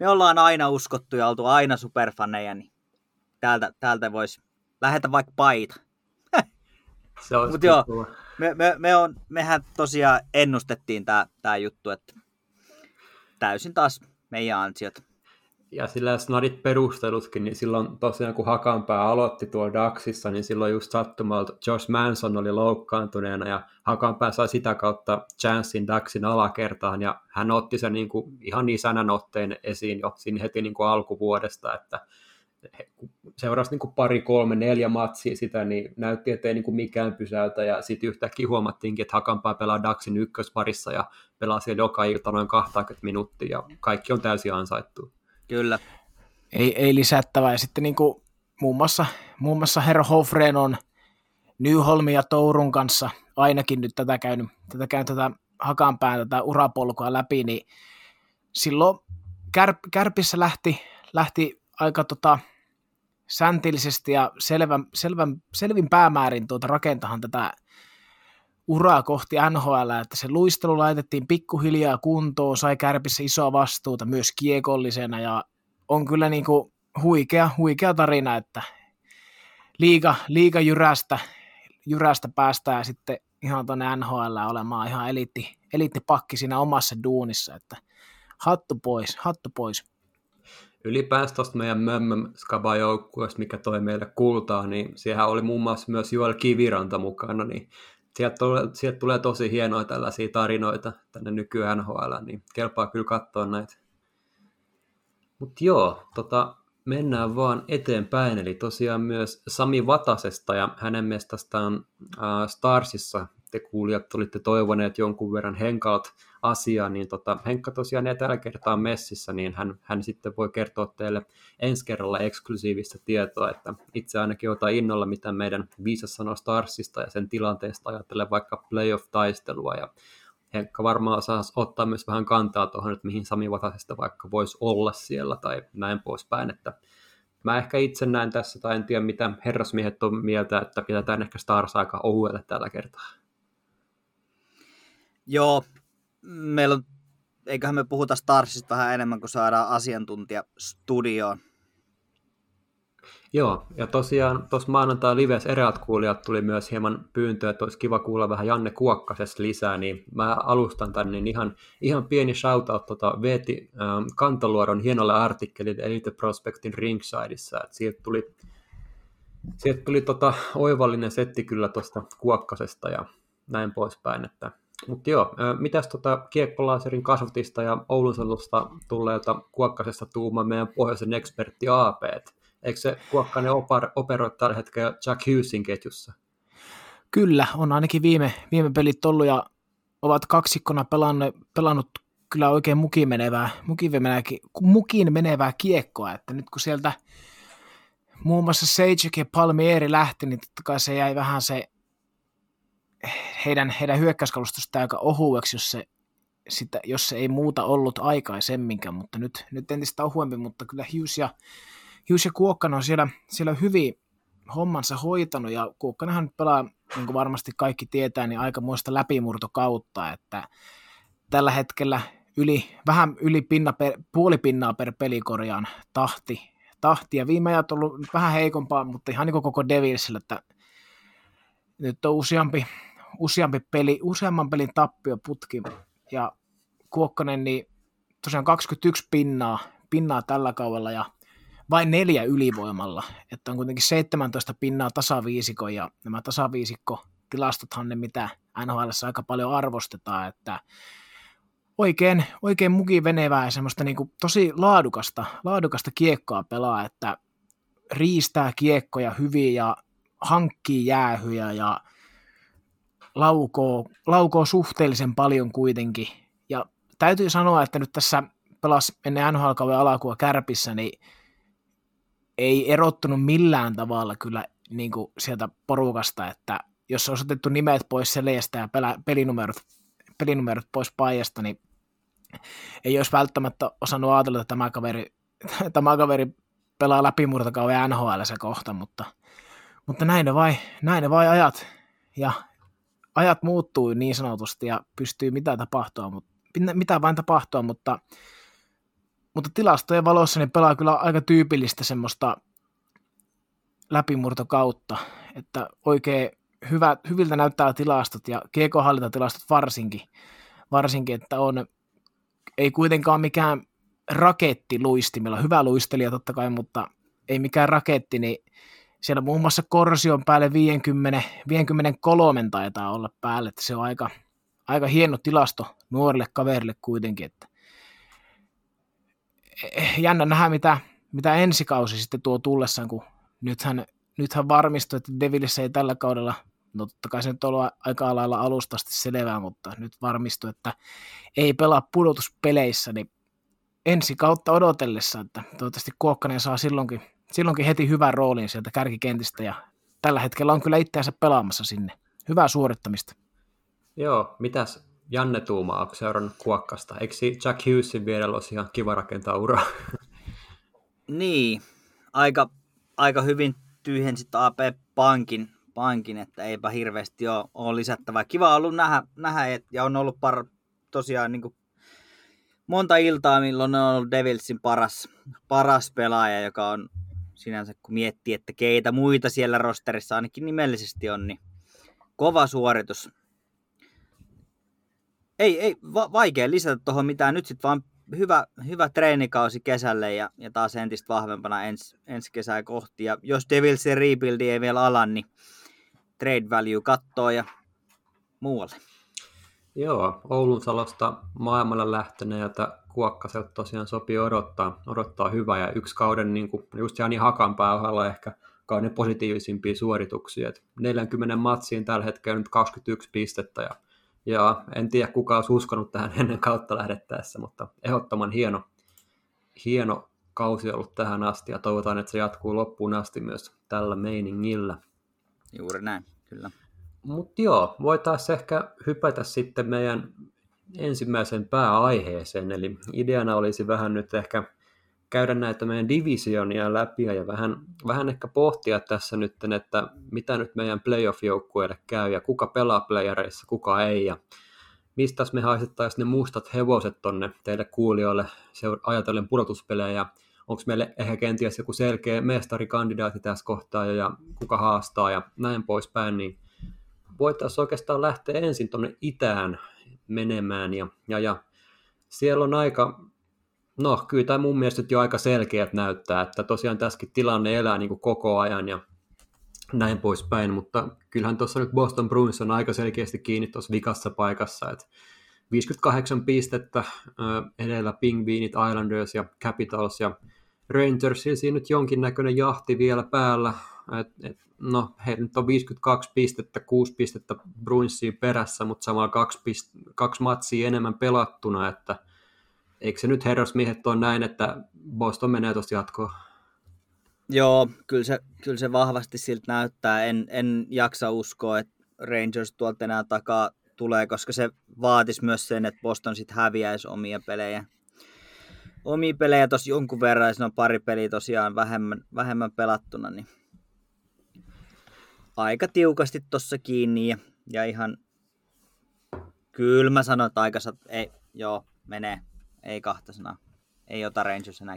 me ollaan aina uskottu ja oltu aina superfaneja, niin täältä, täältä voisi lähetä vaikka paita. Se olisi Mut joo, me, me, me on, mehän tosiaan ennustettiin tämä tää juttu, että täysin taas meidän ansiot. Ja sillä snadit perustelutkin, niin silloin tosiaan kun Hakanpää aloitti tuolla Daxissa, niin silloin just sattumalta Josh Manson oli loukkaantuneena ja Hakanpää sai sitä kautta chanssin Daxin alakertaan ja hän otti sen niin kuin ihan isänän otteen esiin jo siinä heti niin kuin alkuvuodesta, että seurasi niin kuin pari, kolme, neljä matsia sitä, niin näytti, että ei niin kuin mikään pysäytä, ja sitten yhtäkkiä huomattiinkin, että Hakanpää pelaa Daxin ykkösparissa ja pelaa siellä joka ilta noin 20 minuuttia, ja kaikki on täysin ansaittu. Kyllä. Ei, ei lisättävää. Ja sitten niin kuin muun muassa, muun muassa Herra Hofren on Nyholmin ja Tourun kanssa ainakin nyt tätä käynyt, tätä käynyt tätä hakanpään tätä urapolkua läpi, niin silloin kär, Kärpissä lähti, lähti aika tota, säntillisesti ja selvän, selvän, selvin päämäärin tuota rakentahan tätä uraa kohti NHL, että se luistelu laitettiin pikkuhiljaa kuntoon, sai kärpissä isoa vastuuta myös kiekollisena ja on kyllä niin kuin huikea, huikea tarina, että liiga, liiga jyrästä, jyrästä päästään sitten ihan tuonne NHL olemaan ihan eliitti, eliittipakki siinä omassa duunissa, että hattu pois, hattu pois. Ylipäänsä tuosta meidän Mömmöm skaba joukkueesta, mikä toi meille kultaa, niin siellä oli muun muassa myös Joel Kiviranta mukana, niin sieltä tulee, sieltä tulee tosi hienoja tällaisia tarinoita tänne nykyään NHL, niin kelpaa kyllä katsoa näitä. Mutta joo, tota, mennään vaan eteenpäin, eli tosiaan myös Sami Vatasesta ja hänen mestastaan äh, Starsissa te kuulijat olitte toivoneet jonkun verran Henkalt asiaa, niin tota, Henkka tosiaan ei tällä kertaa messissä, niin hän, hän sitten voi kertoa teille ensi kerralla eksklusiivista tietoa, että itse ainakin otan innolla, mitä meidän viisas sanoo Starsista ja sen tilanteesta ajattelee vaikka playoff-taistelua ja Henkka varmaan saa ottaa myös vähän kantaa tuohon, että mihin Sami Vatasesta vaikka voisi olla siellä tai näin poispäin, että mä ehkä itse näen tässä, tai en tiedä mitä herrasmiehet on mieltä, että pidetään ehkä Stars aika ohuelle tällä kertaa. Joo, meillä on, eiköhän me puhuta Starsista vähän enemmän, kuin saadaan asiantuntija studioon. Joo, ja tosiaan tuossa maanantai livessä eräät kuulijat tuli myös hieman pyyntöä, että olisi kiva kuulla vähän Janne Kuokkasesta lisää, niin mä alustan tänne niin ihan, ihan pieni shoutout tota Veeti ähm, Kantaluodon hienolle artikkelille Elite Prospectin Ringsideissa, että sieltä tuli, sieltä tuli tota oivallinen setti kyllä tuosta Kuokkasesta ja näin poispäin, että mutta joo, mitäs tota kiekkolaaserin kasvatista ja Oulun seudusta tulleelta Kuokkasesta tuuma meidän pohjoisen ekspertti AP, eikö se Kuokkanen oper- operoi tällä hetkellä Jack Hughesin ketjussa? Kyllä, on ainakin viime, viime pelit ollut ja ovat kaksikkona pelannut, pelannut kyllä oikein mukiin menevää, mukiin menevää, mukiin menevää kiekkoa, että nyt kun sieltä muun muassa Sejek ja Palmieri lähti, niin totta kai se jäi vähän se heidän, heidän hyökkäyskalustosta aika ohueksi, jos se, sitä, jos se ei muuta ollut aikaisemminkään, mutta nyt, nyt entistä ohuempi, mutta kyllä Hughes ja, Hughes ja Kuokkanen on siellä, siellä hyvin hommansa hoitanut, ja Kuokkanenhan pelaa, niin kuin varmasti kaikki tietää, niin aika muista läpimurtokautta, että tällä hetkellä yli, vähän yli pinna per, puoli pinnaa per pelikorjaan tahti, tahti, ja viime ajat on ollut vähän heikompaa, mutta ihan niin kuin koko Devilsillä, että nyt on useampi, useampi peli, useamman pelin putki. Ja Kuokkanen niin tosiaan 21 pinnaa, pinnaa tällä kaudella ja vain neljä ylivoimalla, että on kuitenkin 17 pinnaa tasaviisikko ja nämä tasaviisikko tilastothan ne, mitä NHL aika paljon arvostetaan, että oikein, oikein mukivenevää ja semmoista niin tosi laadukasta, laadukasta kiekkoa pelaa, että riistää kiekkoja hyvin ja hankkii jäähyjä ja laukoo, laukoo suhteellisen paljon kuitenkin. Ja täytyy sanoa, että nyt tässä pelas ennen NHL-kauden alakua kärpissä, niin ei erottunut millään tavalla kyllä niin kuin sieltä porukasta, että jos olisi otettu nimet pois seleistä ja pelinumerot, pelinumerot pois paijasta, niin ei olisi välttämättä osannut ajatella, että tämä kaveri, tämä kaveri pelaa läpimurtokauden NHL se kohta, mutta, mutta näin ne vai, näin ne vai ajat. Ja ajat muuttuu niin sanotusti ja pystyy mitä tapahtua, mutta, mitä vain tapahtua, mutta, mutta tilastojen valossa niin pelaa kyllä aika tyypillistä semmoista läpimurtokautta, että oikein hyvä, hyviltä näyttää tilastot ja GK-hallintatilastot varsinkin, varsinkin, että on, ei kuitenkaan mikään raketti luistimilla, hyvä luistelija totta kai, mutta ei mikään raketti, niin siellä muun muassa Korsion päälle 50, 53 taitaa olla päälle, että se on aika, aika hieno tilasto nuorille kaverille kuitenkin, että eh, jännä nähdä, mitä, mitä ensi kausi sitten tuo tullessaan, kun nythän, nythän varmistui, että Devilissä ei tällä kaudella, no totta kai se nyt on ollut aika lailla alustasti selvää, mutta nyt varmistui, että ei pelaa pudotuspeleissä, niin ensi kautta odotellessa, että toivottavasti Kuokkanen saa silloinkin silloinkin heti hyvän roolin sieltä kärkikentistä ja tällä hetkellä on kyllä itseänsä pelaamassa sinne. Hyvää suorittamista. Joo, mitäs Janne Tuuma, onko seurannut kuokkasta? Eikö Jack Hughesin vierellä olisi ihan kiva rakentaa uraa? Niin, aika, aika hyvin tyhjensit AP Pankin, pankin, että eipä hirveästi ole, ole lisättävää. Kiva on ollut nähdä, nähdä et, ja on ollut par, tosiaan niin kuin monta iltaa, milloin on ollut Devilsin paras, paras pelaaja, joka on sinänsä, kun miettii, että keitä muita siellä rosterissa ainakin nimellisesti on, niin kova suoritus. Ei, ei va- vaikea lisätä tuohon mitään, nyt sitten vaan hyvä, hyvä treenikausi kesälle ja, ja taas entistä vahvempana ens, ensi kesää kohti. Ja jos Devilsin rebuildi ei vielä ala, niin trade value kattoo ja muualle. Joo, Oulun salosta maailmalle lähteneeltä Kuokkaselta tosiaan sopii odottaa, odottaa hyvää ja yksi kauden, niin kuin just Jani Hakanpää ohella ehkä kauden positiivisimpia suorituksia. Et 40 matsiin tällä hetkellä nyt 21 pistettä ja, ja en tiedä kuka olisi uskonut tähän ennen kautta lähdettäessä, mutta ehdottoman hieno, hieno kausi ollut tähän asti ja toivotaan, että se jatkuu loppuun asti myös tällä meiningillä. Juuri näin, kyllä. Mutta joo, voitaisiin ehkä hypätä sitten meidän ensimmäiseen pääaiheeseen, eli ideana olisi vähän nyt ehkä käydä näitä meidän divisionia läpi ja vähän, vähän ehkä pohtia tässä nyt, että mitä nyt meidän playoff-joukkueelle käy ja kuka pelaa playereissa, kuka ei. Ja mistä me haisettaisiin ne mustat hevoset tonne teille kuulijoille ajatellen pudotuspelejä? Onko meille ehkä kenties joku selkeä mestarikandidaatti tässä kohtaa ja kuka haastaa ja näin poispäin, niin voitaisiin oikeastaan lähteä ensin tuonne itään menemään ja, ja, ja siellä on aika, no kyllä tämä mun mielestä jo aika selkeät näyttää, että tosiaan tässäkin tilanne elää niin kuin koko ajan ja näin poispäin, mutta kyllähän tuossa nyt Boston Bruins on aika selkeästi kiinni tuossa vikassa paikassa, että 58 pistettä edellä Pingviinit, Islanders ja Capitals ja Rangersilla siinä nyt jonkinnäköinen jahti vielä päällä. Et, et, no, he nyt on 52 pistettä, 6 pistettä Bruinsiin perässä, mutta samalla kaksi, pist- kaksi matsia enemmän pelattuna, että eikö se nyt herrasmiehet on näin, että Boston menee tuosta jatkoon? Joo, kyllä se, kyllä se vahvasti siltä näyttää. En, en jaksa uskoa, että Rangers tuolta enää takaa tulee, koska se vaatisi myös sen, että Boston sitten häviäisi omia pelejä omia pelejä tuossa jonkun verran, ja on pari peliä tosiaan vähemmän, vähemmän pelattuna, niin aika tiukasti tuossa kiinni ja, ja ihan kyllä mä että aika ei, joo, menee, ei kahta sanaa, ei ota Rangers enää.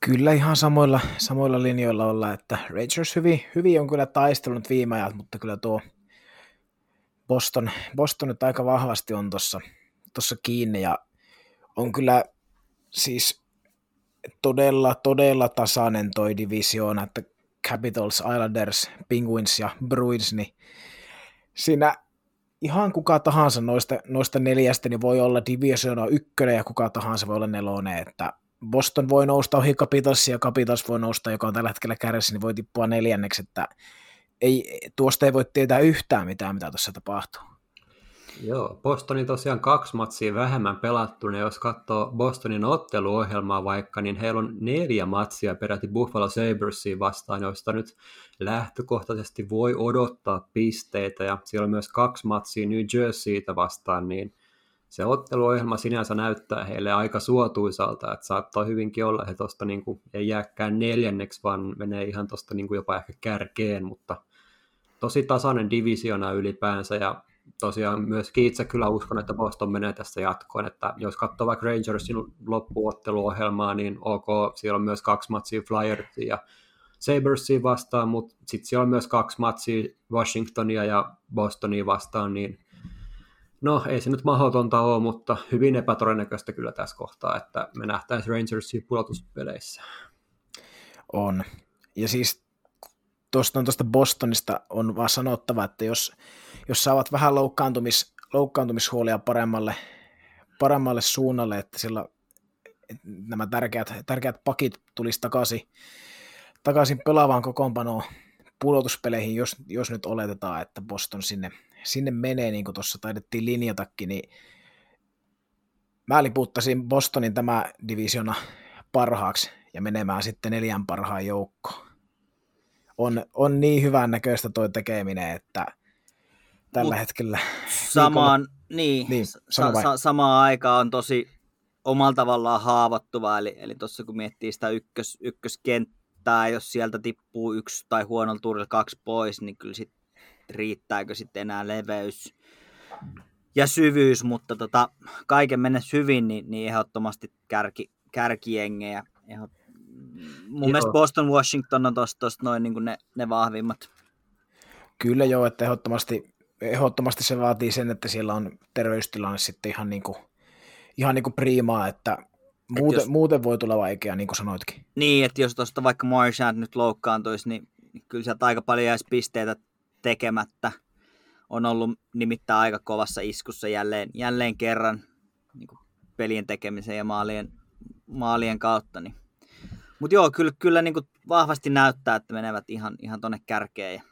Kyllä ihan samoilla, samoilla linjoilla olla, että Rangers hyvin, hyvin on kyllä taistelunut viime ajat, mutta kyllä tuo Boston, Boston nyt aika vahvasti on tuossa kiinni ja on kyllä siis todella, todella tasainen toi divisioona, että Capitals, Islanders, Penguins ja Bruins, niin siinä ihan kuka tahansa noista, noista neljästä niin voi olla divisioona ykkönen ja kuka tahansa voi olla nelonen, että Boston voi nousta ohi Capitals ja Capitals voi nousta, joka on tällä hetkellä kärjessä, niin voi tippua neljänneksi, että ei, tuosta ei voi tietää yhtään mitään, mitä tuossa tapahtuu. Joo, Bostonin tosiaan kaksi matsia vähemmän pelattuna. Jos katsoo Bostonin otteluohjelmaa vaikka, niin heillä on neljä matsia peräti Buffalo Sabresia vastaan, joista nyt lähtökohtaisesti voi odottaa pisteitä. Ja siellä on myös kaksi matsia New Jerseytä vastaan, niin se otteluohjelma sinänsä näyttää heille aika suotuisalta, että saattaa hyvinkin olla, että tuosta niin ei jääkään neljänneksi, vaan menee ihan tuosta niin jopa ehkä kärkeen, mutta tosi tasainen divisiona ylipäänsä, ja tosiaan myöskin itse kyllä uskon, että Boston menee tässä jatkoon, että jos katsoo vaikka Rangersin loppuotteluohjelmaa, niin ok, siellä on myös kaksi matsia Flyersia ja Sabersia vastaan, mutta sitten siellä on myös kaksi matsia Washingtonia ja Bostonia vastaan, niin no ei se nyt mahdotonta ole, mutta hyvin epätodennäköistä kyllä tässä kohtaa, että me nähtäisiin Rangersin pudotuspeleissä. On. Ja siis tuosta, tuosta Bostonista on vaan sanottava, että jos, jos saavat vähän loukkaantumis, loukkaantumishuolia paremmalle, paremmalle suunnalle, että sillä nämä tärkeät, tärkeät pakit tulisi takaisin, takaisin pelaavaan kokoonpanoon pudotuspeleihin, jos, jos nyt oletetaan, että Boston sinne, sinne menee, niin kuin tuossa taidettiin linjatakin, niin mä liputtaisin Bostonin tämä divisiona parhaaksi ja menemään sitten neljän parhaan joukkoon on, on niin hyvän näköistä tuo tekeminen, että tällä Mut hetkellä... Samaan, niin, niin sa- sa- samaan aikaan on tosi omalla tavallaan haavoittuva, eli, eli tuossa kun miettii sitä ykkös, ykköskenttää, jos sieltä tippuu yksi tai huonolla tuurilla kaksi pois, niin kyllä sit riittääkö sitten enää leveys ja syvyys, mutta tota, kaiken mennessä hyvin, niin, niin ehdottomasti kärki, kärkiengejä. Ehdot... Mun joo. mielestä Boston Washington on tuossa noin niin ne, ne vahvimmat. Kyllä joo, että ehdottomasti, ehdottomasti se vaatii sen, että siellä on terveystilanne sitten ihan niin kuin, ihan niin kuin priimaa, että muuten, jos, muuten voi tulla vaikea, niin kuin sanoitkin. Niin, että jos tuosta vaikka Marchand nyt loukkaantuisi, niin kyllä sieltä aika paljon jäisi pisteitä tekemättä. On ollut nimittäin aika kovassa iskussa jälleen, jälleen kerran niin pelien tekemisen ja maalien, maalien kautta. Niin. Mutta joo, kyllä, kyllä niin kuin vahvasti näyttää, että menevät ihan, ihan tuonne kärkeen.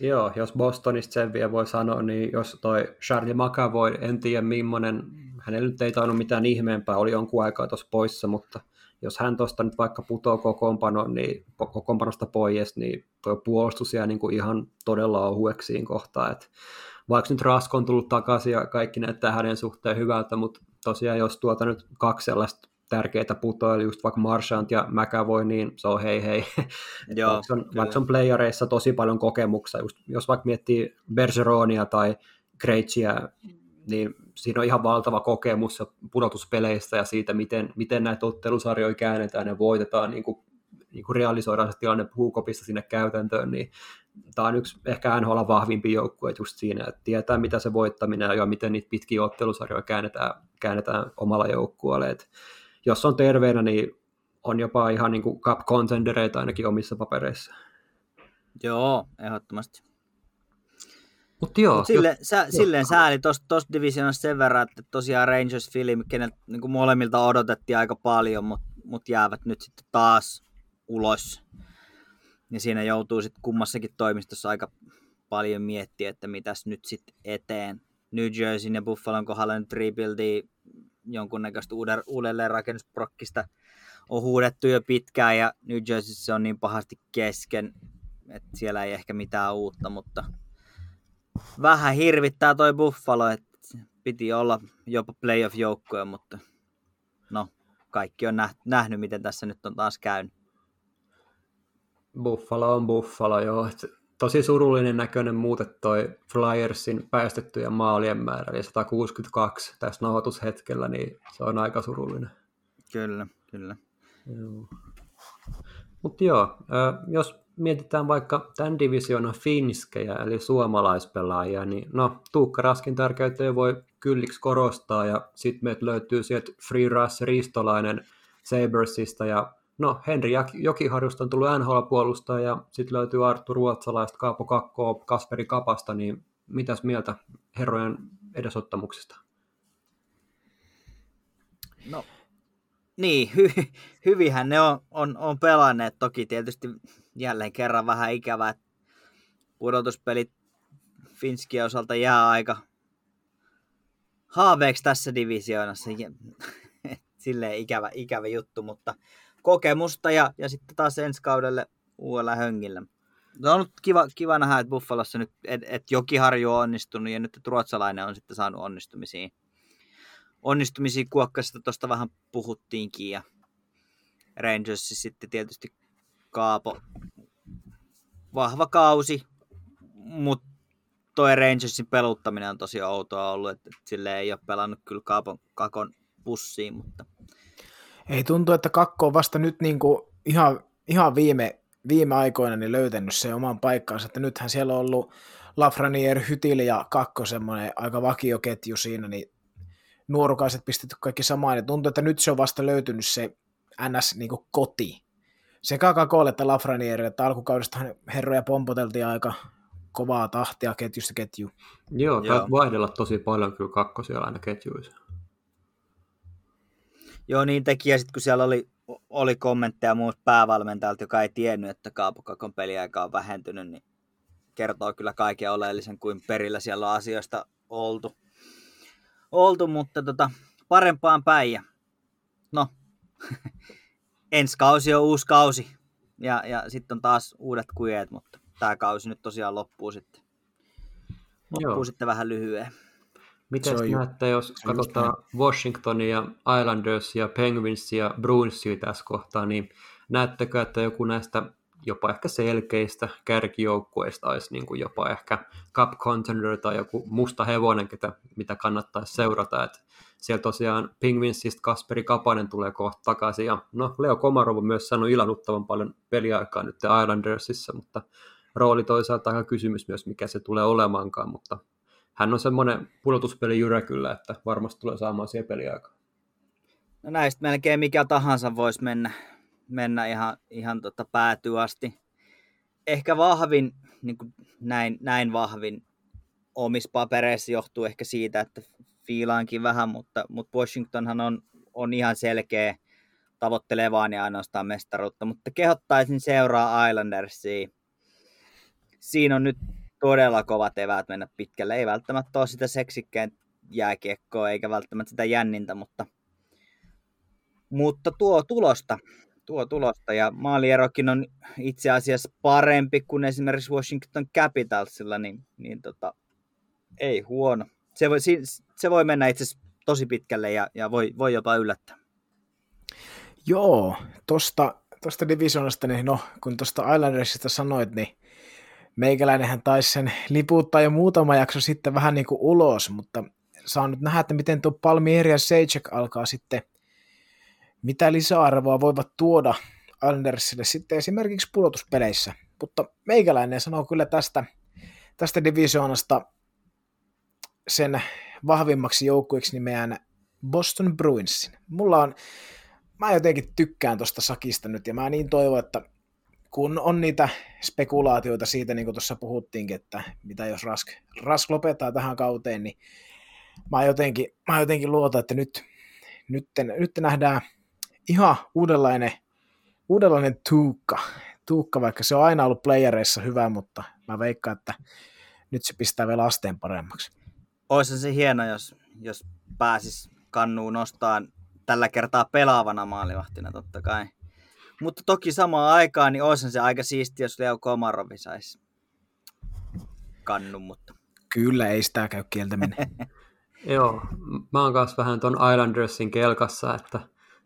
Joo, jos Bostonista sen vielä voi sanoa, niin jos toi Charlie McAvoy, en tiedä millainen, hänellä nyt ei tainnut mitään ihmeempää, oli jonkun aikaa tuossa poissa, mutta jos hän tuosta nyt vaikka putoaa kokoonpano, niin, kokoonpanosta pois, niin tuo puolustus jää niin kuin ihan todella ohueksi siinä kohtaa. Et vaikka nyt Rasko on tullut takaisin ja kaikki näyttää hänen suhteen hyvältä, mutta tosiaan jos tuota nyt kaksi sellaista tärkeitä putoa, eli just vaikka Marchant ja McAvoy, niin se on hei hei. Joo, vaikka, on, vaikka on playareissa tosi paljon kokemuksia, just, jos vaikka miettii Bergeronia tai Krejciä, niin siinä on ihan valtava kokemus pudotuspeleistä ja siitä, miten, miten näitä ottelusarjoja käännetään ja voitetaan, niin kuin, niin kuin realisoidaan se tilanne puukopista sinne käytäntöön, niin tämä on yksi ehkä NHL vahvimpi joukkue just siinä, että tietää mitä se voittaminen ja miten niitä pitkiä ottelusarjoja käännetään, käännetään omalla joukkueella. Jos on terveenä, niin on jopa ihan niin kuin cup contendereita ainakin omissa papereissa. Joo, ehdottomasti. Mut joo, Mut sille, sä, joo. silleen sääli tuossa divisionassa sen verran, että tosiaan Rangers Film, keneltä niin molemmilta odotettiin aika paljon, mutta mut jäävät nyt sitten taas ulos. Ja siinä joutuu sitten kummassakin toimistossa aika paljon miettiä, että mitäs nyt sitten eteen. New Jersey ja Buffalon kohdalla nyt rebuildia jonkunnäköistä uuden, uudelleen rakennusprokkista on huudettu jo pitkään ja New se on niin pahasti kesken, että siellä ei ehkä mitään uutta, mutta vähän hirvittää toi Buffalo, että piti olla jopa playoff-joukkoja, mutta no, kaikki on nähnyt, miten tässä nyt on taas käynyt. Buffalo on Buffalo, joo. Tosi surullinen näköinen muutet toi Flyersin päästettyjä maalien määrä, eli 162 tässä nauhoitushetkellä, niin se on aika surullinen. Kyllä, kyllä. Joo. Mutta joo, jos mietitään vaikka tämän divisioonan finskejä, eli suomalaispelaajia, niin no, Tuukka Raskin tärkeyttä voi kylliksi korostaa, ja sitten meiltä löytyy sieltä Free Russ Ristolainen Sabersista, ja no, Henri Jokiharjusta on tullut NHL-puolustaja, ja sitten löytyy Arttu Ruotsalaista, Kaapo Kakko, Kasperi Kapasta, niin mitäs mieltä herrojen edesottamuksesta? No, niin, hy- hyvihän ne on, on, on pelanneet. Toki tietysti jälleen kerran vähän ikävää, että pudotuspelit Finskien osalta jää aika haaveeksi tässä divisioonassa. Silleen ikävä, ikävä juttu, mutta kokemusta ja, ja sitten taas ensi kaudelle uudella höngillä. Se on ollut kiva, kiva nähdä, että Buffalossa nyt, että et Jokiharju on onnistunut ja nyt että ruotsalainen on sitten saanut onnistumisiin onnistumisia kuokkasta tuosta vähän puhuttiinkin ja Rangers sitten tietysti Kaapo vahva kausi, mutta toi Rangersin peluttaminen on tosi outoa ollut, että sille ei ole pelannut kyllä Kaapon kakon pussiin, mutta... Ei tuntu, että kakko on vasta nyt niin kuin ihan, ihan viime, viime aikoina niin löytänyt se oman paikkansa, että nythän siellä on ollut Lafreniere, Hytil ja Kakko semmoinen aika vakioketju siinä, niin nuorukaiset pistetty kaikki samaan, ja tuntuu, että nyt se on vasta löytynyt se NS niin koti. Sekä Kakolle että Lafranierille, että alkukaudesta herroja pompoteltiin aika kovaa tahtia ketjusta ketju. Joo, Joo. vaihdella tosi paljon kyllä kakkosia aina ketjuissa. Joo, niin teki, ja sitten kun siellä oli, oli kommentteja muut päävalmentajalta, joka ei tiennyt, että Kaapokakon peliaika on vähentynyt, niin kertoo kyllä kaiken oleellisen, kuin perillä siellä on asioista oltu oltu, mutta tota, parempaan päin. Ja, no, ensi kausi on uusi kausi ja, ja sitten on taas uudet kujeet, mutta tämä kausi nyt tosiaan loppuu sitten. Loppuu Joo. sitten vähän lyhyen. Miten näette, jos katsotaan Washingtonia, Islanders ja Penguins ja Bruinsia tässä kohtaa, niin näettekö, että joku näistä jopa ehkä selkeistä kärkijoukkueista olisi niin kuin jopa ehkä cup contender tai joku musta hevonen, ketä, mitä kannattaisi seurata. Et siellä tosiaan Penguinsista Kasperi Kapanen tulee kohta takaisin ja no Leo Komarov on myös sanonut ilanuttavan paljon peliaikaa nyt Islandersissa, mutta rooli toisaalta aika kysymys myös, mikä se tulee olemaankaan, mutta hän on semmoinen pudotuspeli jyrä kyllä, että varmasti tulee saamaan siihen peliaikaa. No näistä melkein mikä tahansa voisi mennä, mennä ihan, ihan tota päätyä asti. Ehkä vahvin, niin kuin näin, näin vahvin omissa papereissa johtuu ehkä siitä, että fiilaankin vähän, mutta, mutta Washingtonhan on, on ihan selkeä, tavoittelee vaan ja ainoastaan mestaruutta, mutta kehottaisin seuraa Islandersia. Siinä on nyt todella kovat eväät mennä pitkälle. Ei välttämättä ole sitä seksikkään jääkiekkoa eikä välttämättä sitä jännintä, mutta, mutta tuo tulosta tuo tulosta ja maalierokin on itse asiassa parempi kuin esimerkiksi Washington Capitalsilla, niin, niin tota, ei huono. Se voi, se voi mennä itse asiassa tosi pitkälle ja, ja voi, voi jopa yllättää. Joo, tosta, tosta divisionasta, niin no, kun tuosta Islandersista sanoit, niin meikäläinenhän taisi sen liputtaa jo muutama jakso sitten vähän niin kuin ulos, mutta saa nyt nähdä, että miten tuo Palmieri ja Sejek alkaa sitten – mitä lisäarvoa voivat tuoda Andersille sitten esimerkiksi pudotuspeleissä. Mutta meikäläinen sanoo kyllä tästä, tästä divisioonasta sen vahvimmaksi joukkueeksi nimeään Boston Bruinsin. Mulla on, mä jotenkin tykkään tuosta sakista nyt ja mä niin toivon, että kun on niitä spekulaatioita siitä, niin kuin tuossa puhuttiinkin, että mitä jos Rask, Rask lopettaa tähän kauteen, niin mä jotenkin, mä jotenkin luotan, että nyt, nyt, nyt nähdään ihan uudenlainen, uudenlainen Tuukka. Tuukka, vaikka se on aina ollut playereissa hyvä, mutta mä veikkaan, että nyt se pistää vielä asteen paremmaksi. Olisi se hieno, jos, jos pääsis kannuun nostaa tällä kertaa pelaavana maalivahtina totta kai. Mutta toki samaan aikaan niin olisi se aika siisti, jos Leo Komarovi saisi kannun, mutta... Kyllä, ei sitä käy kieltäminen. Joo, mä oon kanssa vähän ton Islandersin kelkassa, että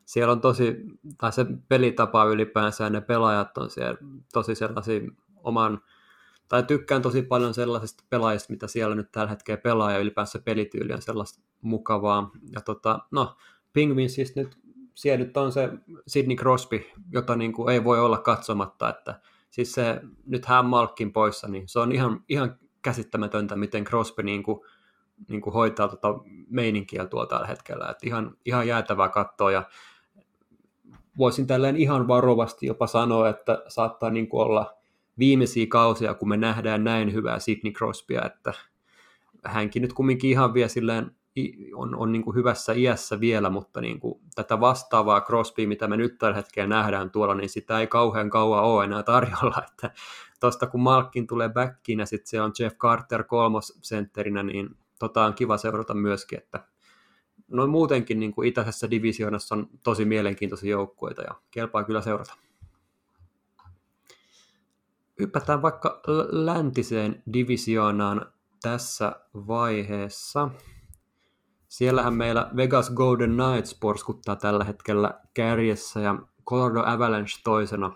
siellä on tosi, tai se pelitapa ylipäänsä ja ne pelaajat on siellä tosi sellaisia oman, tai tykkään tosi paljon sellaisista pelaajista, mitä siellä nyt tällä hetkellä pelaa, ja ylipäänsä pelityyli on sellaista mukavaa. Ja tota, no, siis nyt, siellä nyt on se Sidney Crosby, jota niin kuin ei voi olla katsomatta, että siis se, nyt hän Malkin poissa, niin se on ihan, ihan käsittämätöntä, miten Crosby niin kuin, niin kuin hoitaa tota meininkiä tuolla tällä hetkellä. että ihan, ihan jäätävää katsoa, ja voisin tälleen ihan varovasti jopa sanoa, että saattaa niin kuin olla viimeisiä kausia, kun me nähdään näin hyvää Sidney Crosbya, että hänkin nyt kumminkin ihan vielä silleen on, on niin kuin hyvässä iässä vielä, mutta niin kuin tätä vastaavaa Crosby, mitä me nyt tällä hetkellä nähdään tuolla, niin sitä ei kauhean kauan ole enää tarjolla, että tuosta kun Malkin tulee backiin ja sitten se on Jeff Carter kolmosentterinä, niin tota on kiva seurata myöskin, että noin muutenkin niin kuin itäisessä divisioonassa on tosi mielenkiintoisia joukkueita ja kelpaa kyllä seurata. Hypätään vaikka läntiseen divisioonaan tässä vaiheessa. Siellähän meillä Vegas Golden Knights porskuttaa tällä hetkellä kärjessä ja Colorado Avalanche toisena.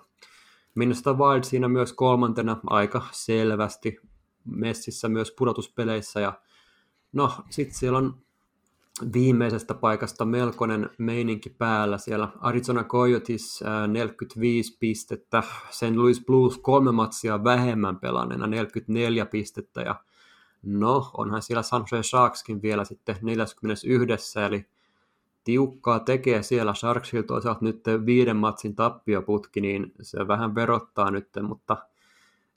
Minnesota Wild siinä myös kolmantena aika selvästi messissä myös pudotuspeleissä ja no sitten siellä on viimeisestä paikasta melkoinen meininki päällä. Siellä Arizona Coyotes 45 pistettä, St. Louis Blues kolme matsia vähemmän pelanneena 44 pistettä ja no onhan siellä San Jose Sharkskin vielä sitten 41, eli tiukkaa tekee siellä Sharksilla toisaalta nyt viiden matsin tappioputki, niin se vähän verottaa nyt, mutta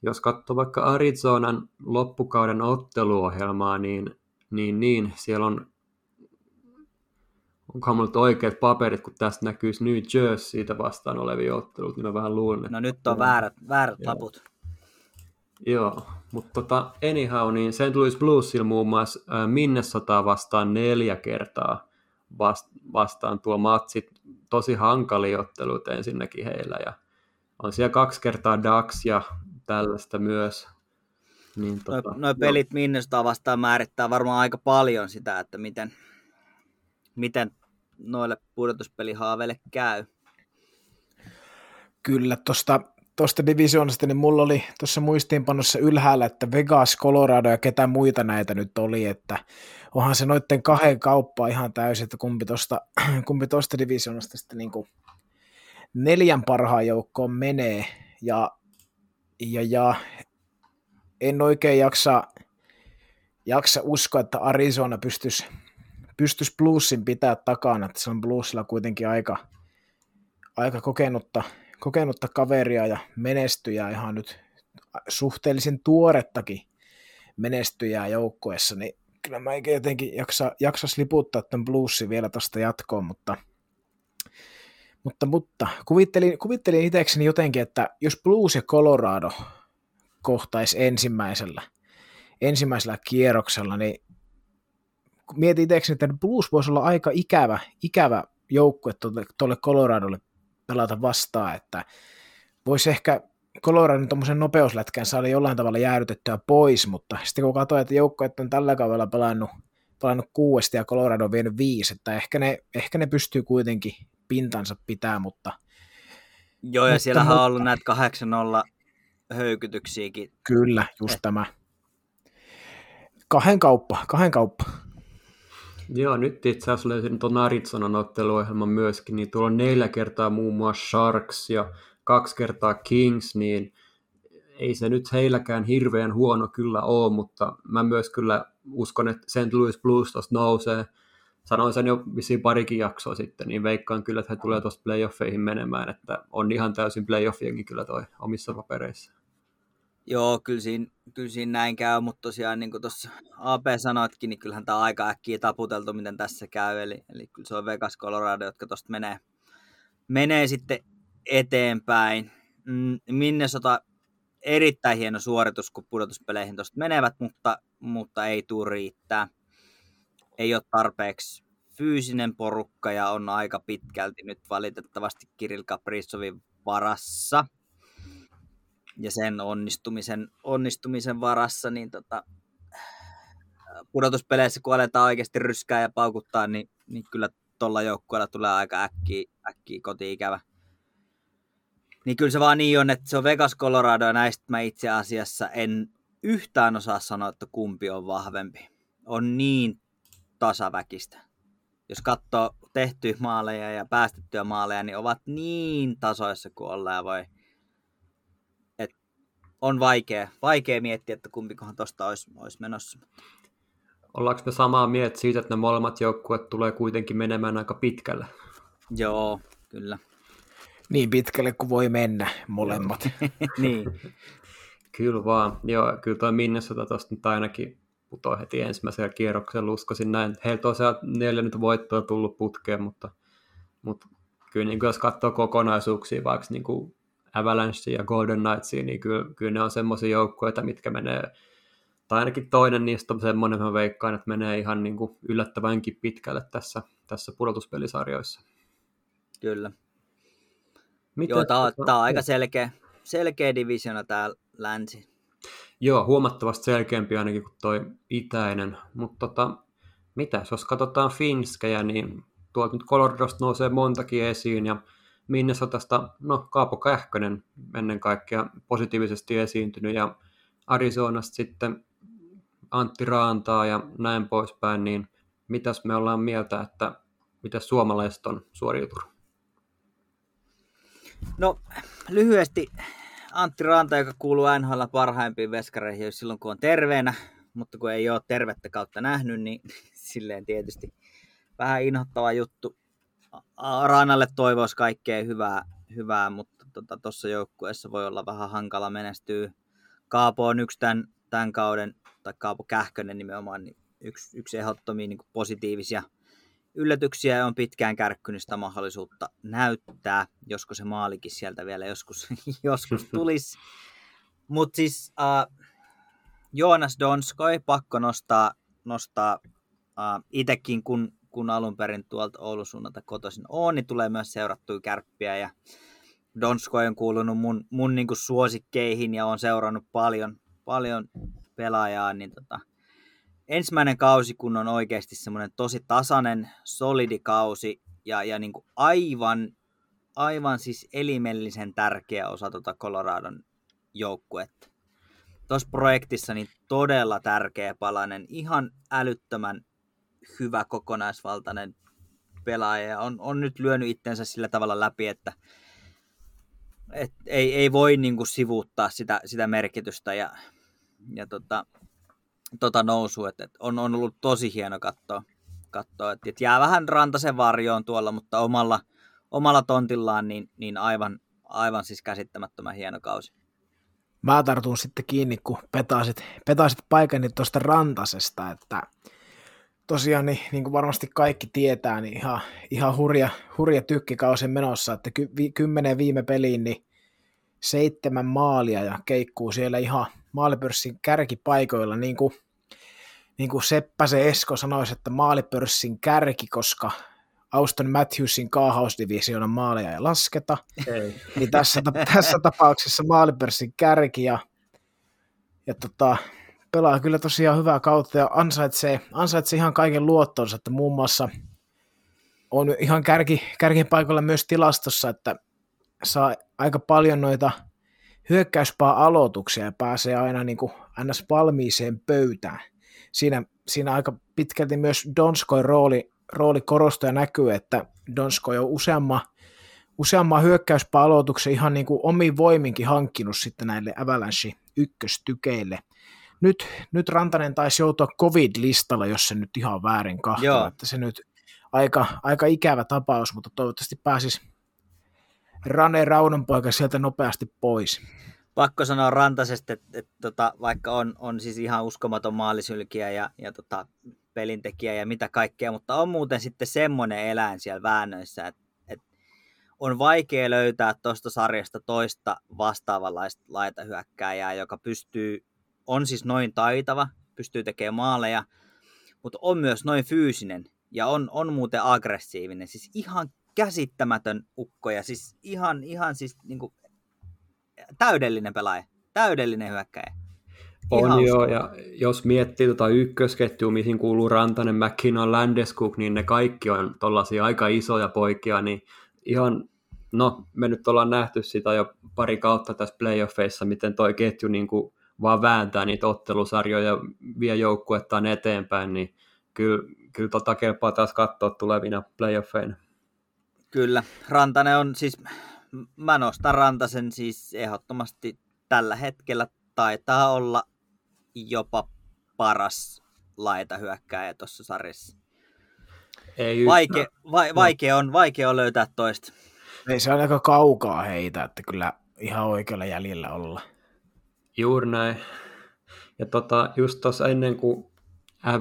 jos katsoo vaikka Arizonan loppukauden otteluohjelmaa, niin, niin, niin siellä on onkohan mulla oikeat paperit, kun tästä näkyisi New Jerseytä vastaan olevia otteluita, niin mä vähän luulen. No nyt on väärät, väärät laput. Joo, mutta tota, anyhow, niin St. Louis Bluesilla muun muassa äh, Minnesota vastaan neljä kertaa vast, vastaan tuo matsit, tosi hankalia otteluita ensinnäkin heillä, ja on siellä kaksi kertaa Dax ja tällaista myös. Niin, tota, no, no pelit no. Minnesota vastaan määrittää varmaan aika paljon sitä, että miten, miten noille pudotuspelihaaveille käy. Kyllä, tuosta tuosta divisioonasta, niin mulla oli tuossa muistiinpanossa ylhäällä, että Vegas, Colorado ja ketä muita näitä nyt oli, että onhan se noiden kahden kauppaa ihan täysin, että kumpi tuosta kumpi tosta divisioonasta sitten niin kuin neljän parhaan joukkoon menee, ja, ja, ja en oikein jaksa, jaksa uskoa, että Arizona pystyisi pystyisi Bluesin pitää takana, että se on Bluesilla kuitenkin aika, aika kokenutta, kokenutta kaveria ja menestyjää ihan nyt suhteellisen tuorettakin menestyjää joukkueessa, niin kyllä mä jotenkin jaksa, jaksas liputtaa tämän bluesin vielä tuosta jatkoon, mutta, mutta, mutta. Kuvittelin, kuvittelin itsekseni jotenkin, että jos Blues ja Colorado kohtaisi ensimmäisellä, ensimmäisellä kierroksella, niin mietin itsekseni, että Blues voisi olla aika ikävä, ikävä joukkue tuolle Coloradolle pelata vastaan, että voisi ehkä Coloradon tuommoisen nopeuslätkän saada jollain tavalla jäädytettyä pois, mutta sitten kun katsoin, että joukkueet on tällä kaudella pelannut, pelannut kuudesta ja Colorado on vienyt viisi, että ehkä ne, ehkä ne pystyy kuitenkin pintansa pitää, mutta... Joo, ja mutta, siellähän mutta, on ollut näitä 8-0 höykytyksiäkin. Kyllä, just eh. tämä. Kahden kauppa, kahden kauppa. Joo, nyt itse asiassa löysin tuon Arizonan otteluohjelman myöskin, niin tuolla on neljä kertaa muun muassa Sharks ja kaksi kertaa Kings, niin ei se nyt heilläkään hirveän huono kyllä ole, mutta mä myös kyllä uskon, että St. Louis Blues tuosta nousee. Sanoin sen jo vissiin parikin jaksoa sitten, niin veikkaan kyllä, että he tulee tuosta playoffeihin menemään, että on ihan täysin playoffienkin kyllä toi omissa papereissa. Joo, kyllä siinä, kyllä siinä näin käy, mutta tosiaan niin kuin tuossa AP sanoitkin, niin kyllähän tämä on aika äkkiä taputeltu, miten tässä käy. Eli, eli kyllä se on Vegas, Colorado, jotka tuosta menee, menee sitten eteenpäin. Mm, Minnesota erittäin hieno suoritus, kun pudotuspeleihin tuosta menevät, mutta, mutta ei tule riittää. Ei ole tarpeeksi fyysinen porukka ja on aika pitkälti nyt valitettavasti Kirill Kaprizovin varassa ja sen onnistumisen, onnistumisen varassa, niin tota, pudotuspeleissä, kun aletaan oikeasti ryskää ja paukuttaa, niin, niin kyllä tuolla joukkueella tulee aika äkkiä, äkkiä koti-ikävä. Niin kyllä se vaan niin on, että se on Vegas, Colorado ja näistä mä itse asiassa en yhtään osaa sanoa, että kumpi on vahvempi. On niin tasaväkistä. Jos katsoo tehtyjä maaleja ja päästettyjä maaleja, niin ovat niin tasoissa kuin ollaan voi on vaikea, vaikea miettiä, että kumpikohan tuosta olisi, olisi menossa. Ollaanko me samaa mieltä siitä, että ne molemmat joukkueet tulee kuitenkin menemään aika pitkälle? Joo, kyllä. Niin pitkälle kuin voi mennä, molemmat. niin. Kyllä vaan. Joo, kyllä tuo Minnesota tuosta nyt ainakin putoi heti ensimmäisellä kierroksella, uskoisin näin. Heiltä on sieltä neljä nyt voittoa tullut putkeen, mutta, mutta kyllä niin jos katsoo kokonaisuuksia, vaikka niin kuin Avalanche ja Golden Knightsia, niin kyllä, kyllä ne on semmoisia joukkoja, mitkä menee, tai ainakin toinen niistä on semmoinen, mä veikkaan, että menee ihan niin kuin yllättävänkin pitkälle tässä, tässä pudotuspelisarjoissa. Kyllä. Miten, Joo, tämä on, tämä on aika selkeä, selkeä divisiona tämä länsi. Joo, huomattavasti selkeämpi ainakin kuin toi itäinen, mutta tota, mitäs, jos katsotaan Finskejä, niin tuolta nyt Coloradosta nousee montakin esiin, ja Minnesotasta, no Kaapo Kähkönen ennen kaikkea positiivisesti esiintynyt ja Arizonasta sitten Antti Raantaa ja näin poispäin, niin mitäs me ollaan mieltä, että mitä suomalaiset on suoriutunut? No lyhyesti Antti Ranta, joka kuuluu NHL parhaimpiin veskareihin silloin kun on terveenä, mutta kun ei ole tervettä kautta nähnyt, niin silleen tietysti vähän inhottava juttu Raanalle toivoisi kaikkea hyvää, hyvää mutta tuossa tota, joukkueessa voi olla vähän hankala menestyä. Kaapo on yksi tämän, tämän kauden, tai Kaapo Kähkönen nimenomaan, niin yksi, yksi ehdottomia niin positiivisia yllätyksiä ja on pitkään kärkkynyt sitä mahdollisuutta näyttää, josko se maalikin sieltä vielä joskus, joskus tulisi. Mutta siis uh, Joonas Donskoi pakko nostaa, nostaa uh, itsekin, kun kun alun perin tuolta Oulun suunnalta kotoisin on, niin tulee myös seurattua kärppiä ja Donsko on kuulunut mun, mun niin kuin suosikkeihin ja on seurannut paljon, paljon pelaajaa, niin tota, ensimmäinen kausi, kun on oikeasti semmoinen tosi tasainen, solidi kausi ja, ja niin kuin aivan aivan siis elimellisen tärkeä osa tuota Coloradon joukkuetta. Tuossa projektissa niin todella tärkeä palanen, ihan älyttömän hyvä kokonaisvaltainen pelaaja ja on, on nyt lyönyt itsensä sillä tavalla läpi, että et ei, ei voi niin kuin sivuuttaa sitä, sitä merkitystä ja, ja tota, tota nousua. Et, et on, on ollut tosi hieno katsoa. katsoa et, et jää vähän rantasen varjoon tuolla, mutta omalla, omalla tontillaan niin, niin aivan, aivan siis käsittämättömän hieno kausi. Mä tartun sitten kiinni, kun petaisit, petaisit paikani tuosta rantasesta, että tosiaan niin, niin kuin varmasti kaikki tietää, niin ihan, ihan hurja, hurja tykkikausi menossa, että ky, vi, kymmenen viime peliin niin seitsemän maalia ja keikkuu siellä ihan maalipörssin kärkipaikoilla, niin kuin, niin kuin Seppä se Esko sanoisi, että maalipörssin kärki, koska Auston Matthewsin kaahausdivisioonan maaleja ei lasketa, ei. niin tässä, tässä tapauksessa maalipörssin kärki ja, ja tota, pelaa kyllä tosiaan hyvää kautta ja ansaitsee, ansaitsee ihan kaiken luottonsa, että muun muassa on ihan kärki, kärkipaikalla myös tilastossa, että saa aika paljon noita hyökkäyspää aloituksia ja pääsee aina niin kuin ns. valmiiseen pöytään. Siinä, siinä aika pitkälti myös Donskoin rooli, rooli korostuu ja näkyy, että Donskoi on useamman, useamman hyökkäyspää aloituksen ihan niin kuin omiin voiminkin hankkinut sitten näille Avalanche ykköstykeille – nyt, nyt Rantanen taisi joutua covid-listalla, jos se nyt ihan väärin kahtoo, että se nyt aika, aika ikävä tapaus, mutta toivottavasti pääsisi Rane Raunonpoika sieltä nopeasti pois. Pakko sanoa Rantasesta, että, että, että tota, vaikka on, on siis ihan uskomaton maalisylkiä ja, ja tota, pelintekijä ja mitä kaikkea, mutta on muuten sitten semmoinen eläin siellä väännöissä, että, että on vaikea löytää tuosta sarjasta toista vastaavanlaista laitahyökkääjää, joka pystyy on siis noin taitava, pystyy tekemään maaleja, mutta on myös noin fyysinen ja on, on muuten aggressiivinen. Siis ihan käsittämätön ukko ja siis ihan, ihan siis niin kuin, täydellinen pelaaja, täydellinen hyökkäjä. On Ihan joo, ja jos miettii tota ykkösketjua, mihin kuuluu Rantanen, McKinnon, Landeskuk, niin ne kaikki on tollaisia aika isoja poikia, niin ihan, no me nyt ollaan nähty sitä jo pari kautta tässä playoffeissa, miten toi ketju niin kuin vaan vääntää niitä ottelusarjoja ja vie joukkuettaan eteenpäin, niin kyllä, kyllä tota kelpaa taas katsoa tulevina playoffeina. Kyllä, Rantanen on siis, mä nostan Rantasen siis ehdottomasti tällä hetkellä taitaa olla jopa paras laitahyökkääjä tuossa sarjassa. Ei vaike, no, va, vaikea, on, vaikea on löytää toista. Ei se on aika kaukaa heitä, että kyllä ihan oikealla jäljellä olla. Juuri näin. Ja tota, just tuossa ennen kuin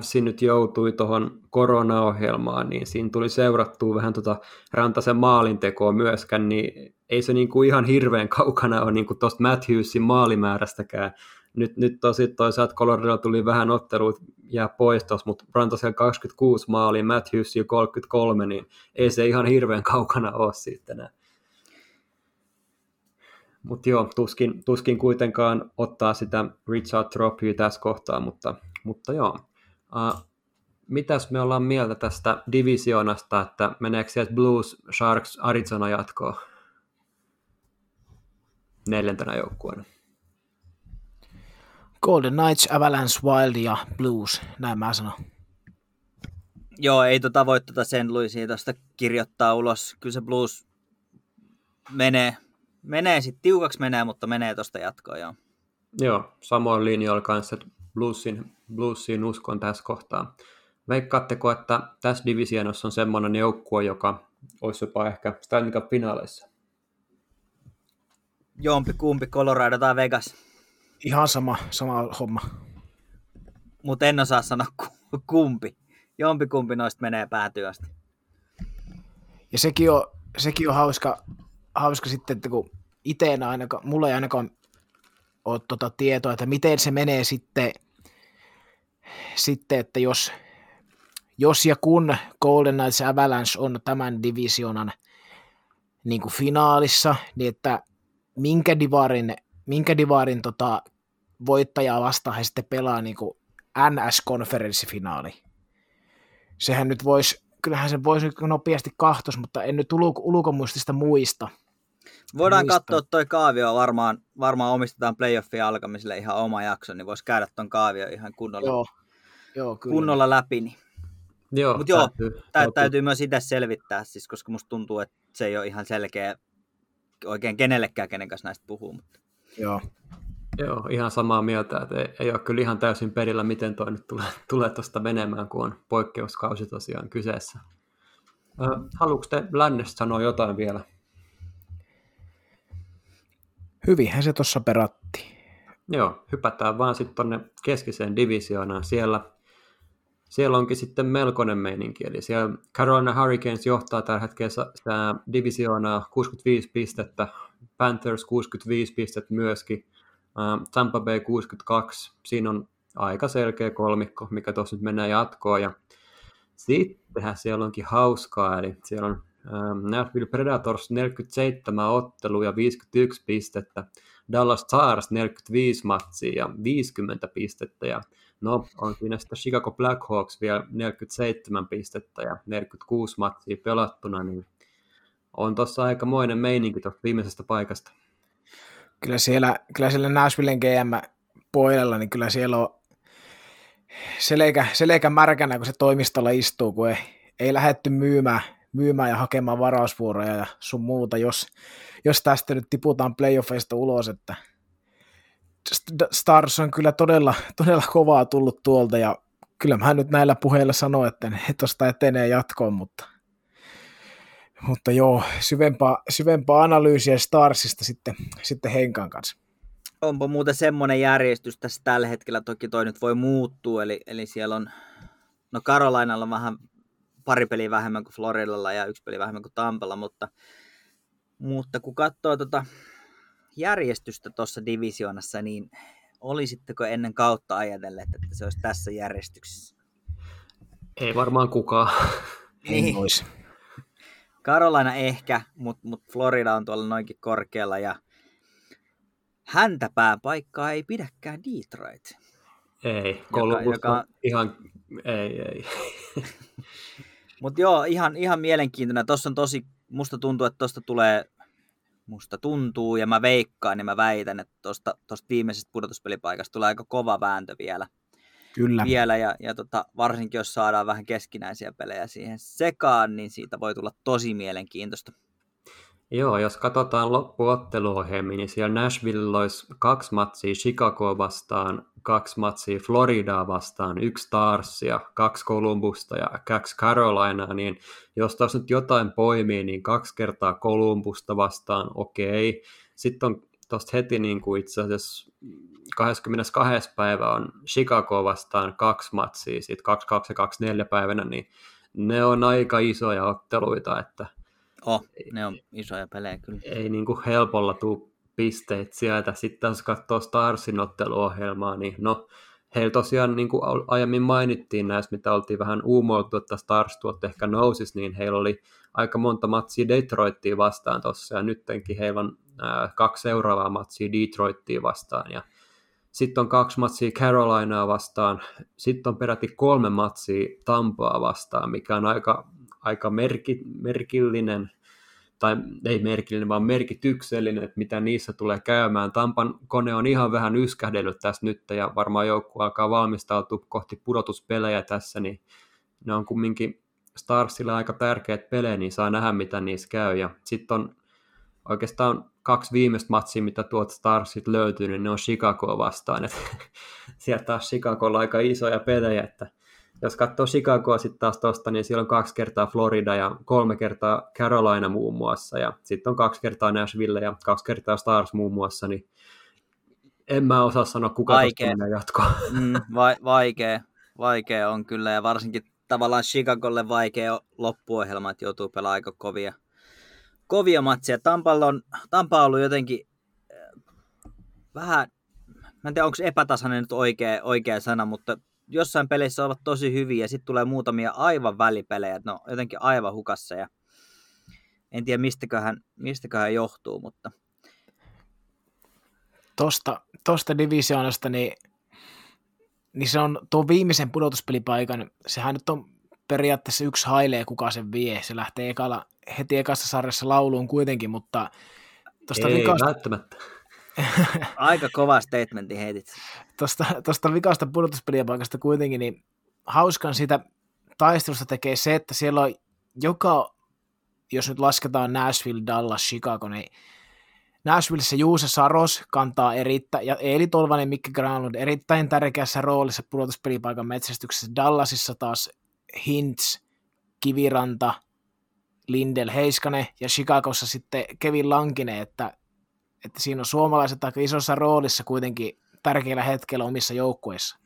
FC nyt joutui tuohon koronaohjelmaan, niin siinä tuli seurattua vähän tota Rantasen maalintekoa myöskään, niin ei se niinku ihan hirveän kaukana ole niinku tuosta Matthewsin maalimäärästäkään. Nyt, nyt tosi toisaalta Coloradolla tuli vähän otteluita jää pois tuossa, mutta Rantasella 26 maali, Matthewsin 33, niin ei se ihan hirveän kaukana ole siitä enää. Mutta joo, tuskin, tuskin kuitenkaan ottaa sitä Richard Trophyä tässä kohtaa, mutta, mutta joo. Uh, mitäs me ollaan mieltä tästä divisioonasta, että meneekö sieltä Blues, Sharks, Arizona jatkoon neljäntenä joukkueena? Golden Knights, Avalanche, Wild ja Blues, näin mä sanon. Joo, ei tota voi tuota sen Louisia tuosta kirjoittaa ulos. Kyllä se Blues menee, menee sitten tiukaksi menee, mutta menee tuosta jatkoon, joo. Joo, samoin linjoilla kanssa, että bluesin, bluesin uskon tässä kohtaa. Veikkaatteko, että tässä divisionossa on semmoinen joukkue, joka olisi jopa ehkä Stanley Cup-finaaleissa? Jompi kumpi, Colorado tai Vegas. Ihan sama, sama homma. Mutta en osaa sanoa kumpi. Jompi kumpi noista menee päätyöstä. Ja sekin on, sekin on hauska, hauska sitten, että kun itse en ainakaan, mulla ei ainakaan ole tuota tietoa, että miten se menee sitten, sitten että jos, jos ja kun Golden Knights Avalanche on tämän divisionan niin kuin finaalissa, niin että minkä divarin, minkä divarin tota, voittajaa vastaan he sitten pelaa niin kuin NS-konferenssifinaali. Sehän nyt voisi kyllähän se voisi nopeasti kahtos, mutta en nyt ulko, ulkomuistista muista. Voidaan muista. katsoa toi kaavio, varmaan, varmaan omistetaan playoffin alkamiselle ihan oma jakso, niin voisi käydä ton kaavio ihan kunnolla, joo. Joo, kyllä. kunnolla läpi. Niin. Joo, Mutta joo, täytyy, täytyy. täytyy myös itse selvittää, siis, koska musta tuntuu, että se ei ole ihan selkeä oikein kenellekään, kenen kanssa näistä puhuu. Mutta... Joo. Joo, ihan samaa mieltä, että ei, ei ole kyllä ihan täysin perillä, miten toi nyt tulee, tulee tuosta menemään, kun on poikkeuskausi tosiaan kyseessä. haluatko te lännestä sanoa jotain vielä? Hyvinhän se tuossa peratti. Joo, hypätään vaan sitten tuonne keskiseen divisioonaan. Siellä, siellä onkin sitten melkoinen meininki. Eli siellä Carolina Hurricanes johtaa tällä hetkellä sitä divisioonaa 65 pistettä, Panthers 65 pistettä myöskin, Tampa Bay 62, siinä on aika selkeä kolmikko, mikä tuossa nyt mennään jatkoon. Ja sittenhän siellä onkin hauskaa, eli siellä on Nashville Predators 47 ottelua ja 51 pistettä, Dallas Stars 45 matsia ja 50 pistettä, ja no on siinä sitten Chicago Blackhawks vielä 47 pistettä ja 46 matsia pelattuna, niin on tuossa aikamoinen meininki tuosta viimeisestä paikasta. Kyllä siellä, kyllä siellä Nashvillen GM puolella, niin kyllä siellä on selkä, selkä märkänä, kun se toimistolla istuu, kun ei, ei lähdetty myymään, myymään ja hakemaan varausvuoroja ja sun muuta, jos, jos tästä nyt tiputaan playoffeista ulos, että Stars on kyllä todella, todella kovaa tullut tuolta ja kyllä mä nyt näillä puheilla sanon, että ne tuosta etenee jatkoon, mutta mutta joo, syvempaa, syvempaa analyysiä Starsista sitten, sitten Henkan kanssa. Onpa muuten semmoinen järjestys tässä tällä hetkellä, toki toi nyt voi muuttua, eli, eli siellä on, no Karolainalla on vähän pari peliä vähemmän kuin Floridalla ja yksi peli vähemmän kuin Tampella, mutta, mutta kun katsoo tota järjestystä tuossa divisioonassa, niin olisitteko ennen kautta ajatelleet, että se olisi tässä järjestyksessä? Ei varmaan kukaan. Niin. Ei Carolina ehkä, mutta mut Florida on tuolla noinkin korkealla ja häntäpää paikkaa ei pidäkään Detroit. Ei, Columbus joka, joka... ihan, ei, ei. mutta joo, ihan, ihan mielenkiintoinen. Tuossa on tosi, musta tuntuu, että tuosta tulee, musta tuntuu ja mä veikkaan ja mä väitän, että tuosta viimeisestä pudotuspelipaikasta tulee aika kova vääntö vielä. Kyllä. vielä, ja, ja tota, varsinkin jos saadaan vähän keskinäisiä pelejä siihen sekaan, niin siitä voi tulla tosi mielenkiintoista. Joo, jos katsotaan loppuotteluohjelmia, niin siellä Nashville olisi kaksi matsia Chicago vastaan, kaksi matsia Floridaa vastaan, yksi Starsia, kaksi Columbusta ja kaksi Carolinaa, niin jos taas nyt jotain poimii, niin kaksi kertaa Columbusta vastaan, okei. Sitten on tuosta heti niin kuin itse asiassa 22. päivä on Chicago vastaan kaksi matsia, sitten 22 ja 24 päivänä, niin ne on aika isoja otteluita, että oh, ne on isoja pelejä kyllä. Ei niin kuin helpolla tule pisteet sieltä. Sitten jos katsoo Starsin otteluohjelmaa, niin no, heillä tosiaan, niin kuin aiemmin mainittiin näistä, mitä oltiin vähän uumoiltu, että Stars tuotte ehkä nousis, niin heillä oli aika monta matsia Detroittia vastaan tuossa, ja nyttenkin heillä on kaksi seuraavaa matsia Detroittia vastaan, ja sitten on kaksi matsia Carolinaa vastaan, sitten on peräti kolme matsia Tampaa vastaan, mikä on aika, aika merki, merkillinen, tai ei merkillinen, vaan merkityksellinen, että mitä niissä tulee käymään. Tampan kone on ihan vähän yskähdellyt tässä nyt, ja varmaan joukkue alkaa valmistautua kohti pudotuspelejä tässä, niin ne on kumminkin Starsille aika tärkeät pelejä, niin saa nähdä, mitä niissä käy. Ja sitten on oikeastaan kaksi viimeistä matsia, mitä tuolta Starsit löytyy, niin ne on Chicago vastaan. Et sieltä taas Chicagolla aika isoja pelejä, että jos katsoo Chicagoa sitten taas tuosta, niin siellä on kaksi kertaa Florida ja kolme kertaa Carolina muun muassa, ja sitten on kaksi kertaa Nashville ja kaksi kertaa Stars muun muassa, niin en mä osaa sanoa, kuka vaikea. jatkoa. Mm, va- vaikea, vaikea on kyllä, ja varsinkin tavallaan Chicagolle vaikea loppuohjelma, että joutuu pelaamaan aika kovia, kovia matseja. Tampalla on, Tampa on ollut jotenkin äh, vähän, mä en tiedä onko epätasainen nyt oikea, oikea sana, mutta jossain peleissä ovat tosi hyviä ja sitten tulee muutamia aivan välipelejä, että no jotenkin aivan hukassa ja en tiedä mistäköhän, mistäköhän johtuu, mutta tosta, tosta divisioonasta, niin, niin se on tuo viimeisen pudotuspelipaikan, sehän nyt on periaatteessa yksi hailee, kuka sen vie. Se lähtee ekalla, heti ekassa sarjassa lauluun kuitenkin, mutta tosta Ei vikasta... välttämättä. Aika kova statementi heitit. Tuosta, tuosta vikasta pudotuspelipaikasta kuitenkin, niin hauskan sitä taistelusta tekee se, että siellä on joka, jos nyt lasketaan Nashville, Dallas, Chicago, niin Nashvillessä Juuse Saros kantaa erittäin, ja Eeli Tolvanen Mikki Granlund erittäin tärkeässä roolissa pudotuspelipaikan metsästyksessä. Dallasissa taas Hintz, Kiviranta, Lindel Heiskanen ja Chicagossa sitten Kevin Lankinen, että, että siinä on suomalaiset aika isossa roolissa kuitenkin tärkeillä hetkellä omissa joukkueissa.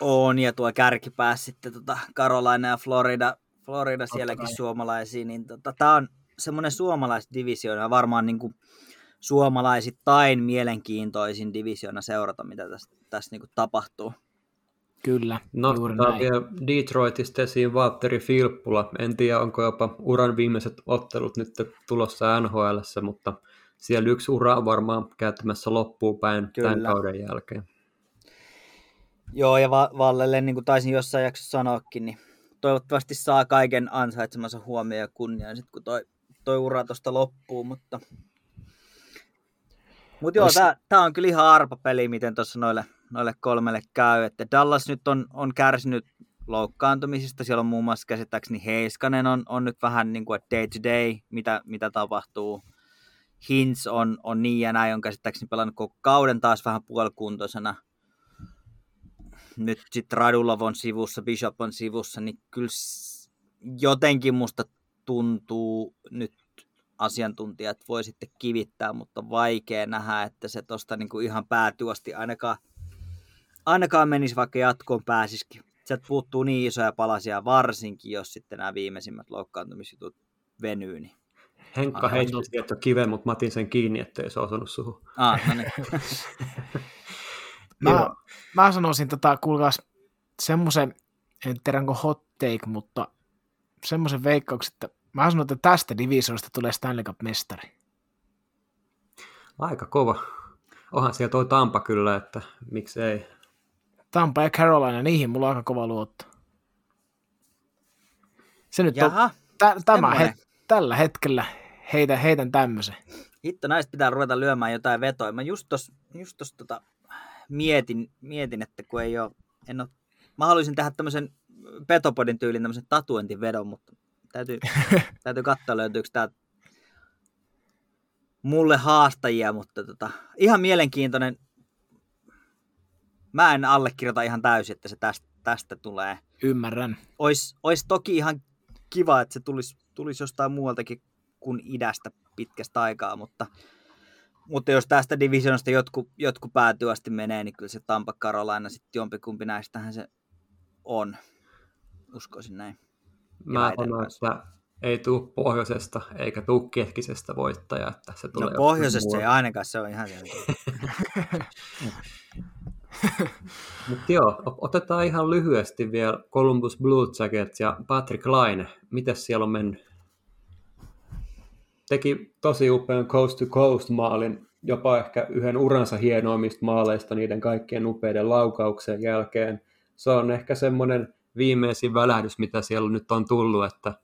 On, ja tuo kärkipää sitten tota Carolina ja Florida, Florida sielläkin suomalaisia, niin tota, tämä on semmoinen suomalaisdivisioona varmaan niin kuin suomalaisittain mielenkiintoisin divisiona seurata, mitä tässä, tässä niin kuin tapahtuu. Kyllä, Nostetaan vielä Detroitista esiin Valtteri Filppula. En tiedä, onko jopa uran viimeiset ottelut nyt tulossa NHL, mutta siellä yksi ura varmaan käyttämässä loppuun päin Kyllä. tämän kauden jälkeen. Joo, ja Vallelle, niin kuin taisin jossain jaksossa sanoakin, niin toivottavasti saa kaiken ansaitsemansa huomioon ja kunnian sitten, kun toi, toi ura tuosta loppuu, mutta mutta joo, tämä on kyllä ihan arpapeli, miten tuossa noille, noille kolmelle käy. Että Dallas nyt on, on kärsinyt loukkaantumisista. Siellä on muun muassa käsittääkseni Heiskanen on, on nyt vähän niin kuin day to day, mitä, mitä tapahtuu. Hintz on, on niin ja näin, on käsittääkseni pelannut koko kauden taas vähän puolikuntoisena. Nyt sitten Radulov on sivussa, Bishop on sivussa, niin kyllä jotenkin musta tuntuu nyt asiantuntijat voi sitten kivittää, mutta vaikea nähdä, että se tuosta niin ihan päätyösti ainakaan, ainakaan menisi vaikka jatkoon pääsisikin. Sieltä puuttuu niin isoja palasia, varsinkin jos sitten nämä viimeisimmät loukkaantumisjutut venyy. Niin Henkka heitti tietty kiven, mutta mä otin sen kiinni, ettei se osunut suhun. Ah, no niin. mä, mä sanoisin, tota, kuulkaas, semmoisen, en tiedä onko hot take, mutta semmoisen veikkauksen, että Mä sanon, että tästä divisioista tulee Stanley Cup-mestari. Aika kova. Onhan siellä toi Tampa kyllä, että miksei. Tampa ja Carolina, niihin mulla on aika kova luotto. Se nyt Jaha, on tä, tämä het, tällä hetkellä heitä, heitän tämmöisen. Hitto, näistä pitää ruveta lyömään jotain vetoa. Mä just tuossa just tos, tota, mietin, mietin, että kun ei ole, en ole, mä haluaisin tehdä tämmöisen Petopodin tyylin tämmöisen tatuointivedon, mutta Täytyy, täytyy katsoa, löytyykö tämä mulle haastajia, mutta tota, ihan mielenkiintoinen. Mä en allekirjoita ihan täysin, että se tästä, tästä tulee. Ymmärrän. Ois, ois toki ihan kiva, että se tulisi, tulisi jostain muualtakin kuin idästä pitkästä aikaa, mutta, mutta jos tästä divisionasta jotkut, jotkut päätyästi menee, niin kyllä se Tampa Carolina sitten jompikumpi näistähän se on. Uskoisin näin. Mä sanon, että ei tule pohjoisesta eikä tule keskisestä voittajaa. Että se tulee no pohjoisesta ei ainakaan, se on ihan Mutta joo, otetaan ihan lyhyesti vielä Columbus Blue Jackets ja Patrick Laine. Miten siellä on mennyt? Teki tosi upean Coast to Coast maalin, jopa ehkä yhden uransa hienoimmista maaleista niiden kaikkien upeiden laukauksen jälkeen. Se on ehkä semmoinen viimeisin välähdys, mitä siellä nyt on tullut, että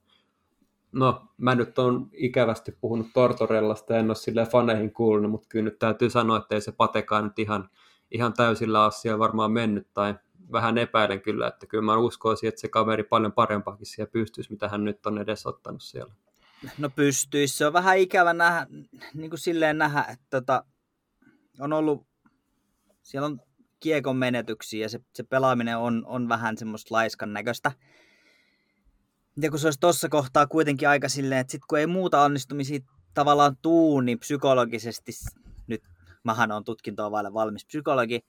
no, mä nyt on ikävästi puhunut Tortorellasta, en ole sille faneihin kuulunut, mutta kyllä nyt täytyy sanoa, että ei se patekaan nyt ihan, ihan täysillä siellä varmaan mennyt, tai vähän epäilen kyllä, että kyllä mä uskoisin, että se kaveri paljon parempaakin siellä pystyisi, mitä hän nyt on edes ottanut siellä. No pystyisi, se on vähän ikävä nähdä, niin kuin silleen nähdä, että tota, on ollut, siellä on kiekon menetyksiä ja se, se pelaaminen on, on vähän semmoista laiskan näköistä. Ja kun se olisi tuossa kohtaa kuitenkin aika silleen, että sit kun ei muuta onnistumisia tavallaan tuu, niin psykologisesti, nyt mähän on tutkintoa vailla valmis psykologi,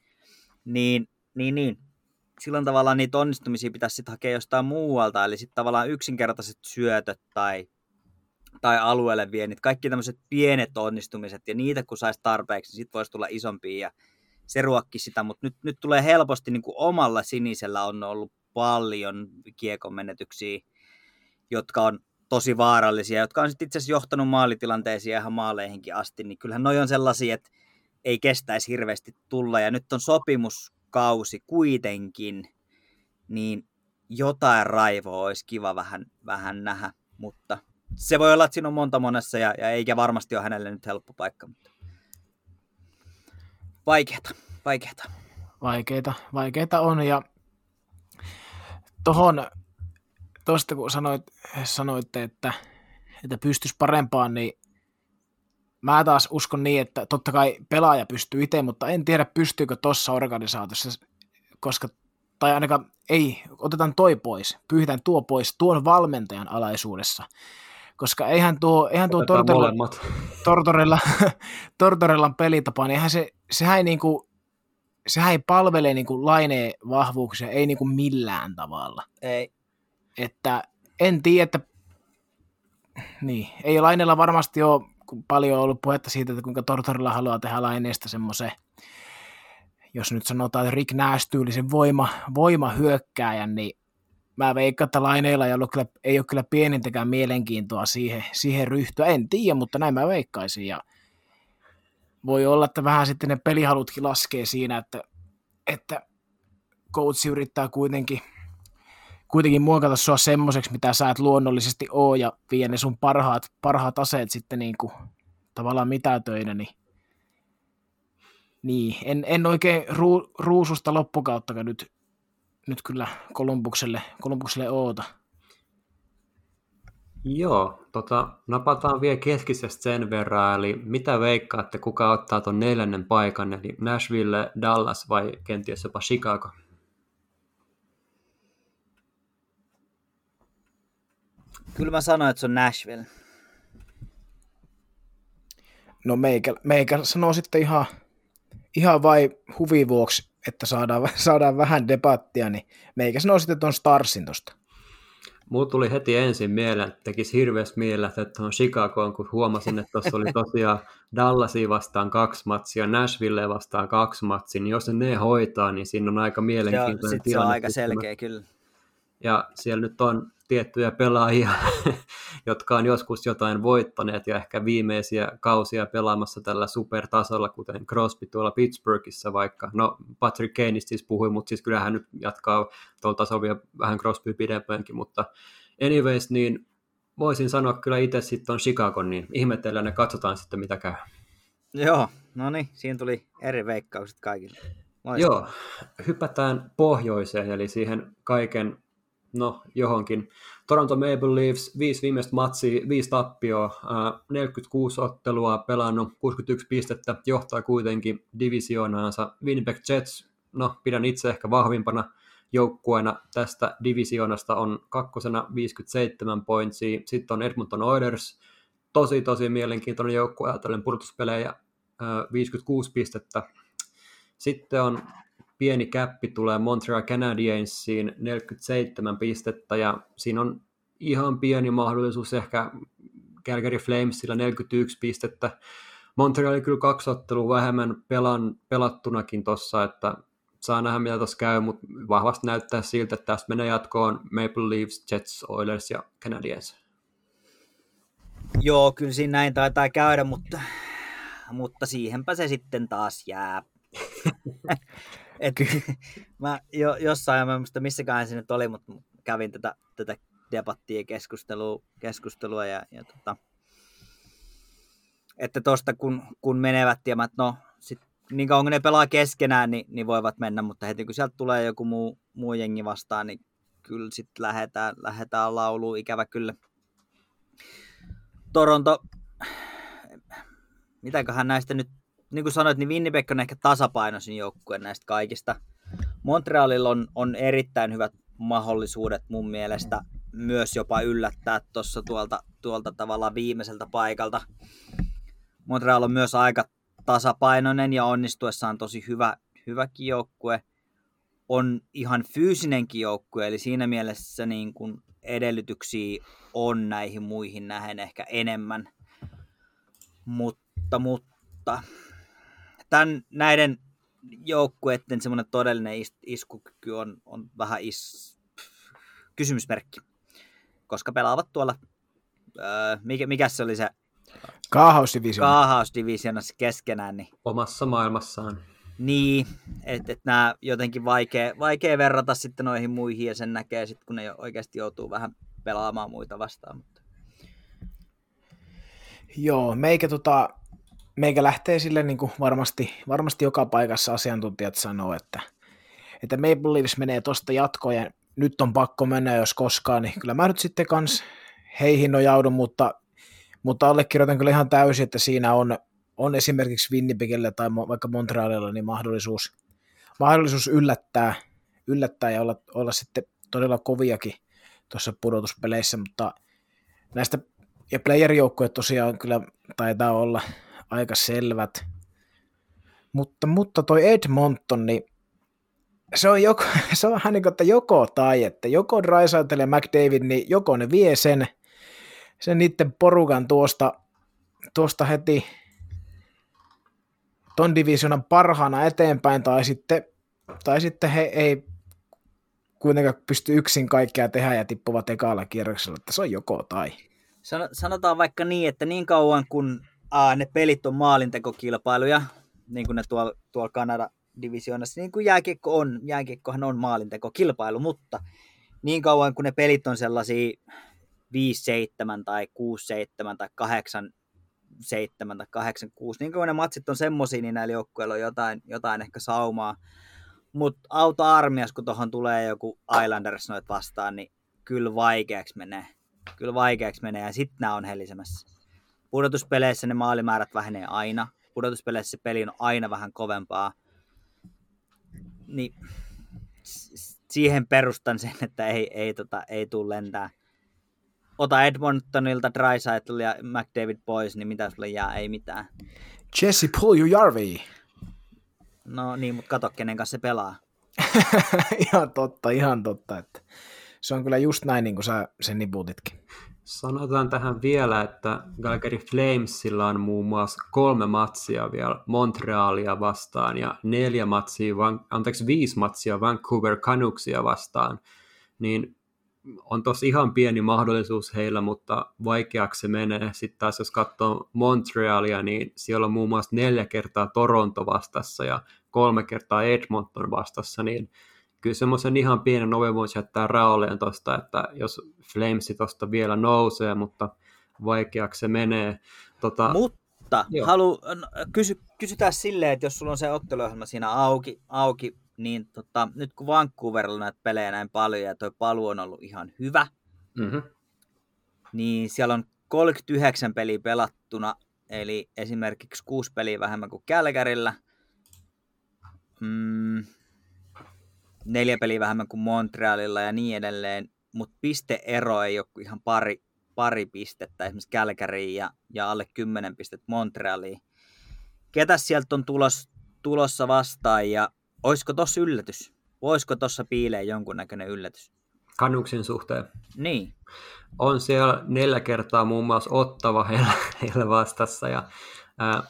niin, niin, niin silloin tavallaan niitä onnistumisia pitäisi sitten hakea jostain muualta, eli sitten tavallaan yksinkertaiset syötöt tai, tai alueelle viennit, kaikki tämmöiset pienet onnistumiset, ja niitä kun saisi tarpeeksi, niin sitten voisi tulla isompia, ja se ruokki sitä, mutta nyt, nyt tulee helposti niin kuin omalla sinisellä on ollut paljon kiekon menetyksiä, jotka on tosi vaarallisia, jotka on sitten itse asiassa johtanut maalitilanteisiin ihan maaleihinkin asti, niin kyllähän noi on sellaisia, että ei kestäisi hirveästi tulla, ja nyt on sopimuskausi kuitenkin, niin jotain raivoa olisi kiva vähän, vähän nähdä, mutta se voi olla, että siinä on monta monessa ja, ja eikä varmasti ole hänelle nyt helppo paikka. Mutta... Vaikeeta, vaikeeta. Vaikeita, vaikeita on ja tuohon, tuosta kun sanoit, sanoitte, että, että pystyisi parempaan, niin mä taas uskon niin, että totta kai pelaaja pystyy itse, mutta en tiedä pystyykö tuossa organisaatiossa, koska, tai ainakaan ei, otetaan toi pois, pyyhitään tuo pois tuon valmentajan alaisuudessa, koska eihän tuo, eihän tuo Tortorella, Tortorella, Tortorellan pelitapa, niin eihän se, sehän ei niinku, sehän ei palvele niinku laineen vahvuuksia, ei niinku millään tavalla. Ei. Että en tiedä, että niin, ei Laineella varmasti ole paljon ollut puhetta siitä, että kuinka Tortorella haluaa tehdä Laineesta semmoisen, jos nyt sanotaan Rick Nash-tyylisen voima, voimahyökkääjän, niin mä veikkaan, että Laineilla ei, ollut kyllä, ei ole kyllä pienintäkään mielenkiintoa siihen, siihen ryhtyä. En tiedä, mutta näin mä veikkaisin. Ja voi olla, että vähän sitten ne pelihalutkin laskee siinä, että, että coach yrittää kuitenkin, kuitenkin muokata sua semmoiseksi, mitä sä et luonnollisesti oo, ja vie ne sun parhaat, parhaat aseet sitten niin kuin, tavallaan mitätöinä, niin niin, en, en oikein ruu, ruususta loppukauttakaan nyt, nyt kyllä Kolumbukselle, Kolumbukselle oota. Joo, tota, napataan vielä keskisestä sen verran, eli mitä veikkaatte, kuka ottaa tuon neljännen paikan, eli Nashville, Dallas vai kenties jopa Chicago? Kyllä mä sanoin, että se on Nashville. No meikä, meikä sanoo sitten ihan, ihan vai huvin vuoksi, että saadaan, saadaan vähän debattia, niin meikä sanoo sitten tuon Starsin tosta. Mulla tuli heti ensin mieleen, että tekisi hirveästi mieleen, että on Chicagoon, kun huomasin, että tuossa oli tosiaan Dallasia vastaan kaksi matsia, Nashville vastaan kaksi matsia, niin jos ne hoitaa, niin siinä on aika mielenkiintoinen tilanne. Se on aika selkeä, kyllä. Ja siellä nyt on tiettyjä pelaajia, jotka on joskus jotain voittaneet ja ehkä viimeisiä kausia pelaamassa tällä supertasolla, kuten Crosby tuolla Pittsburghissa vaikka. No Patrick Kaneista siis puhui, mutta siis kyllähän nyt jatkaa tuolla tasolla vielä vähän Crosby pidempäänkin, mutta anyways, niin voisin sanoa kyllä itse sitten on Chicago, niin ihmetellään ja katsotaan sitten mitä käy. Joo, no niin, siinä tuli eri veikkaukset kaikille. Loistaa. Joo, hypätään pohjoiseen, eli siihen kaiken no johonkin. Toronto Maple Leafs, viisi viimeistä matsia, viisi tappioa, 46 ottelua pelannut, 61 pistettä, johtaa kuitenkin divisionaansa. Winnipeg Jets, no pidän itse ehkä vahvimpana joukkueena tästä divisionasta on kakkosena 57 pointsia, sitten on Edmonton Oilers, tosi tosi mielenkiintoinen joukkue ajatellen purtuspelejä, 56 pistettä. Sitten on pieni käppi tulee Montreal Canadiensiin 47 pistettä ja siinä on ihan pieni mahdollisuus ehkä Calgary Flamesilla 41 pistettä. Montreal oli kyllä kaksi ottelua vähemmän pelan, pelattunakin tuossa, että saa nähdä mitä tuossa käy, mutta vahvasti näyttää siltä, että tästä menee jatkoon Maple Leafs, Jets, Oilers ja Canadiens. Joo, kyllä siinä näin taitaa käydä, mutta, mutta siihenpä se sitten taas jää. Et, mä jo, jossain, mä muista missäkään se nyt oli, mutta kävin tätä, tätä debattia ja keskustelua, keskustelua ja, ja tota, että tosta kun, kun menevät ja mä, no sit, niin kauan kun ne pelaa keskenään, niin, niin voivat mennä, mutta heti kun sieltä tulee joku muu, muu jengi vastaan, niin kyllä sitten lähdetään, lähdetään lauluun, ikävä kyllä. Toronto, mitäköhän näistä nyt niin kuin sanoit, niin Winnipeg on ehkä tasapainoisin joukkue näistä kaikista. Montrealilla on, on erittäin hyvät mahdollisuudet mun mielestä myös jopa yllättää tuossa tuolta, tuolta tavalla viimeiseltä paikalta. Montreal on myös aika tasapainoinen ja onnistuessaan tosi hyvä, hyväkin joukkue. On ihan fyysinenkin joukkue, eli siinä mielessä niin kuin edellytyksiä on näihin muihin nähen ehkä enemmän. Mutta, mutta tämän, näiden joukkueiden semmoinen todellinen is, iskukyky on, on vähän is, kysymysmerkki, koska pelaavat tuolla, öö, mikä, mikä se oli se Kaahausdivisioonassa. Kaahausdivisioonassa keskenään. Niin... Omassa maailmassaan. Niin, että et nämä jotenkin vaikea, vaikea verrata sitten noihin muihin ja sen näkee sitten, kun ne oikeasti joutuu vähän pelaamaan muita vastaan. Mutta... Joo, meikä, tota, meikä lähtee sille niin kuin varmasti, varmasti joka paikassa asiantuntijat sanoo, että, että Maple Leafs menee tuosta jatkoon ja nyt on pakko mennä jos koskaan, niin kyllä mä nyt sitten kans heihin nojaudun, mutta, mutta allekirjoitan kyllä ihan täysin, että siinä on, on esimerkiksi Winnipegille tai vaikka Montrealilla niin mahdollisuus, mahdollisuus yllättää, yllättää ja olla, olla sitten todella koviakin tuossa pudotuspeleissä, mutta näistä ja playerijoukkoja tosiaan kyllä taitaa olla aika selvät. Mutta, mutta toi Edmonton, niin se on, joko, se on niin kuin, että joko tai, että joko Drysaitel ja McDavid, niin joko ne vie sen, sen niiden porukan tuosta, tuosta heti ton divisionan parhaana eteenpäin, tai sitten, tai sitten he ei kuitenkaan pysty yksin kaikkea tehdä ja tippuvat ekalla kierroksella, että se on joko tai. Sanotaan vaikka niin, että niin kauan kun aa, ne pelit on maalintekokilpailuja, niin kuin ne tuolla, tuolla Kanada divisioonassa, niin kuin jääkiekko on, jääkiekkohan on maalintekokilpailu, mutta niin kauan kun ne pelit on sellaisia 5-7 tai 6-7 tai 8 7 tai 8 6, niin kuin ne matsit on semmosia, niin näillä joukkueilla on jotain, jotain ehkä saumaa. Mutta auta armias, kun tuohon tulee joku Islanders noit vastaan, niin kyllä vaikeaksi menee. Kyllä vaikeaksi menee, ja sitten nämä on helisemässä. Pudotuspeleissä ne maalimäärät vähenee aina. Pudotuspeleissä se peli on aina vähän kovempaa. Niin siihen perustan sen, että ei, ei, tota, ei tule lentää. Ota Edmontonilta Drysaitel ja McDavid pois, niin mitä sulle jää? Ei mitään. Jesse Puljujärvi. No niin, mutta kato, kenen kanssa se pelaa. ihan totta, ihan totta. Että se on kyllä just näin, niin kuin sä sen niputitkin. Sanotaan tähän vielä, että Calgary Flamesilla on muun muassa kolme matsia vielä Montrealia vastaan ja neljä matsia, anteeksi viisi matsia Vancouver Canucksia vastaan, niin on tosi ihan pieni mahdollisuus heillä, mutta vaikeaksi se menee. Sitten taas jos katsoo Montrealia, niin siellä on muun muassa neljä kertaa Toronto vastassa ja kolme kertaa Edmonton vastassa, niin kyllä semmoisen ihan pienen oven voisi jättää raolleen tuosta, että jos Flamesi tuosta vielä nousee, mutta vaikeaksi se menee. Tota, mutta halu, kysy, kysytään silleen, että jos sulla on se otteluohjelma siinä auki, auki niin tota, nyt kun Vancouverilla näitä pelejä näin paljon ja tuo palu on ollut ihan hyvä, mm-hmm. niin siellä on 39 peliä pelattuna, eli esimerkiksi kuusi peliä vähemmän kuin Kälkärillä, mm, neljä peliä vähemmän kuin Montrealilla ja niin edelleen, mutta pisteero ei ole ihan pari, pari pistettä esimerkiksi Kälkäriin ja, ja alle 10 pistettä Montrealiin. Ketä sieltä on tulos, tulossa vastaan ja olisiko tossa yllätys? Voisiko tossa piilee jonkunnäköinen yllätys? Kanuksin suhteen. Niin. On siellä neljä kertaa muun muassa ottava heillä, heillä vastassa ja ää,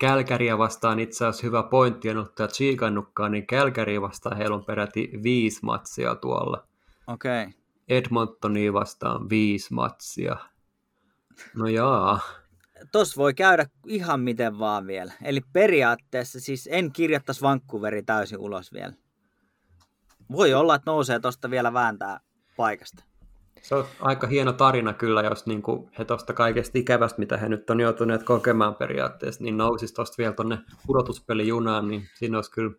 Kälkäriä vastaan itse asiassa hyvä pointti on ottaa tsiikannukkaan, niin Kälkäriä vastaan heillä on peräti viisi matsia tuolla. Okei. Okay. Edmontonia vastaan viisi matsia. No jaa. Tuossa voi käydä ihan miten vaan vielä. Eli periaatteessa siis en kirjoittaisi Vancouveri täysin ulos vielä. Voi olla, että nousee tuosta vielä vääntää paikasta. Se on aika hieno tarina kyllä, jos niin kuin he tuosta kaikesta ikävästä, mitä he nyt on joutuneet kokemaan periaatteessa, niin nousisi tuosta vielä tuonne pudotuspelijunaan, niin siinä olisi kyllä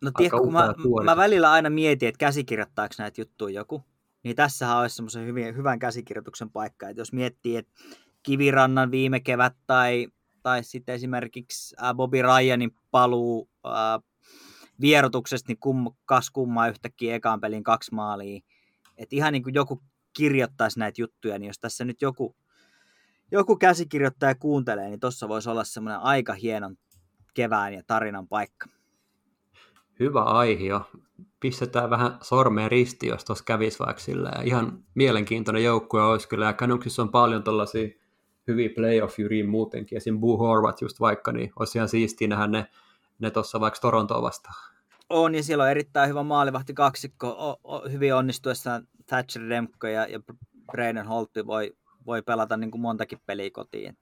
No tiedätkö, kun mä, mä, välillä aina mietin, että käsikirjoittaako näitä juttuja joku, niin tässähän olisi semmoisen hyvin, hyvän käsikirjoituksen paikka, että jos miettii, että Kivirannan viime kevät tai, tai sitten esimerkiksi Bobby Ryanin paluu ää, vierotuksesta, niin kum, kas kummaa yhtäkkiä ekaan pelin kaksi maalia. Että ihan niin kuin joku kirjoittaisi näitä juttuja, niin jos tässä nyt joku, joku käsikirjoittaja kuuntelee, niin tuossa voisi olla semmoinen aika hienon kevään ja tarinan paikka. Hyvä aihe Pistetään vähän sormeen risti, jos tuossa kävisi vaikka sillä. Ja ihan mielenkiintoinen joukkue olisi kyllä. Ja Canucksissa on paljon tuollaisia hyviä playoff-jyriä muutenkin. Esim. Boo Horvat just vaikka, niin olisi ihan siistiä nähdä ne, ne tuossa vaikka Torontoa vastaan. On, ja siellä on erittäin hyvä maalivahti kaksikko. O, o, hyvin onnistuessaan Thatcher Demko ja, ja Braden Holtti voi, voi pelata niin kuin montakin peliä kotiin.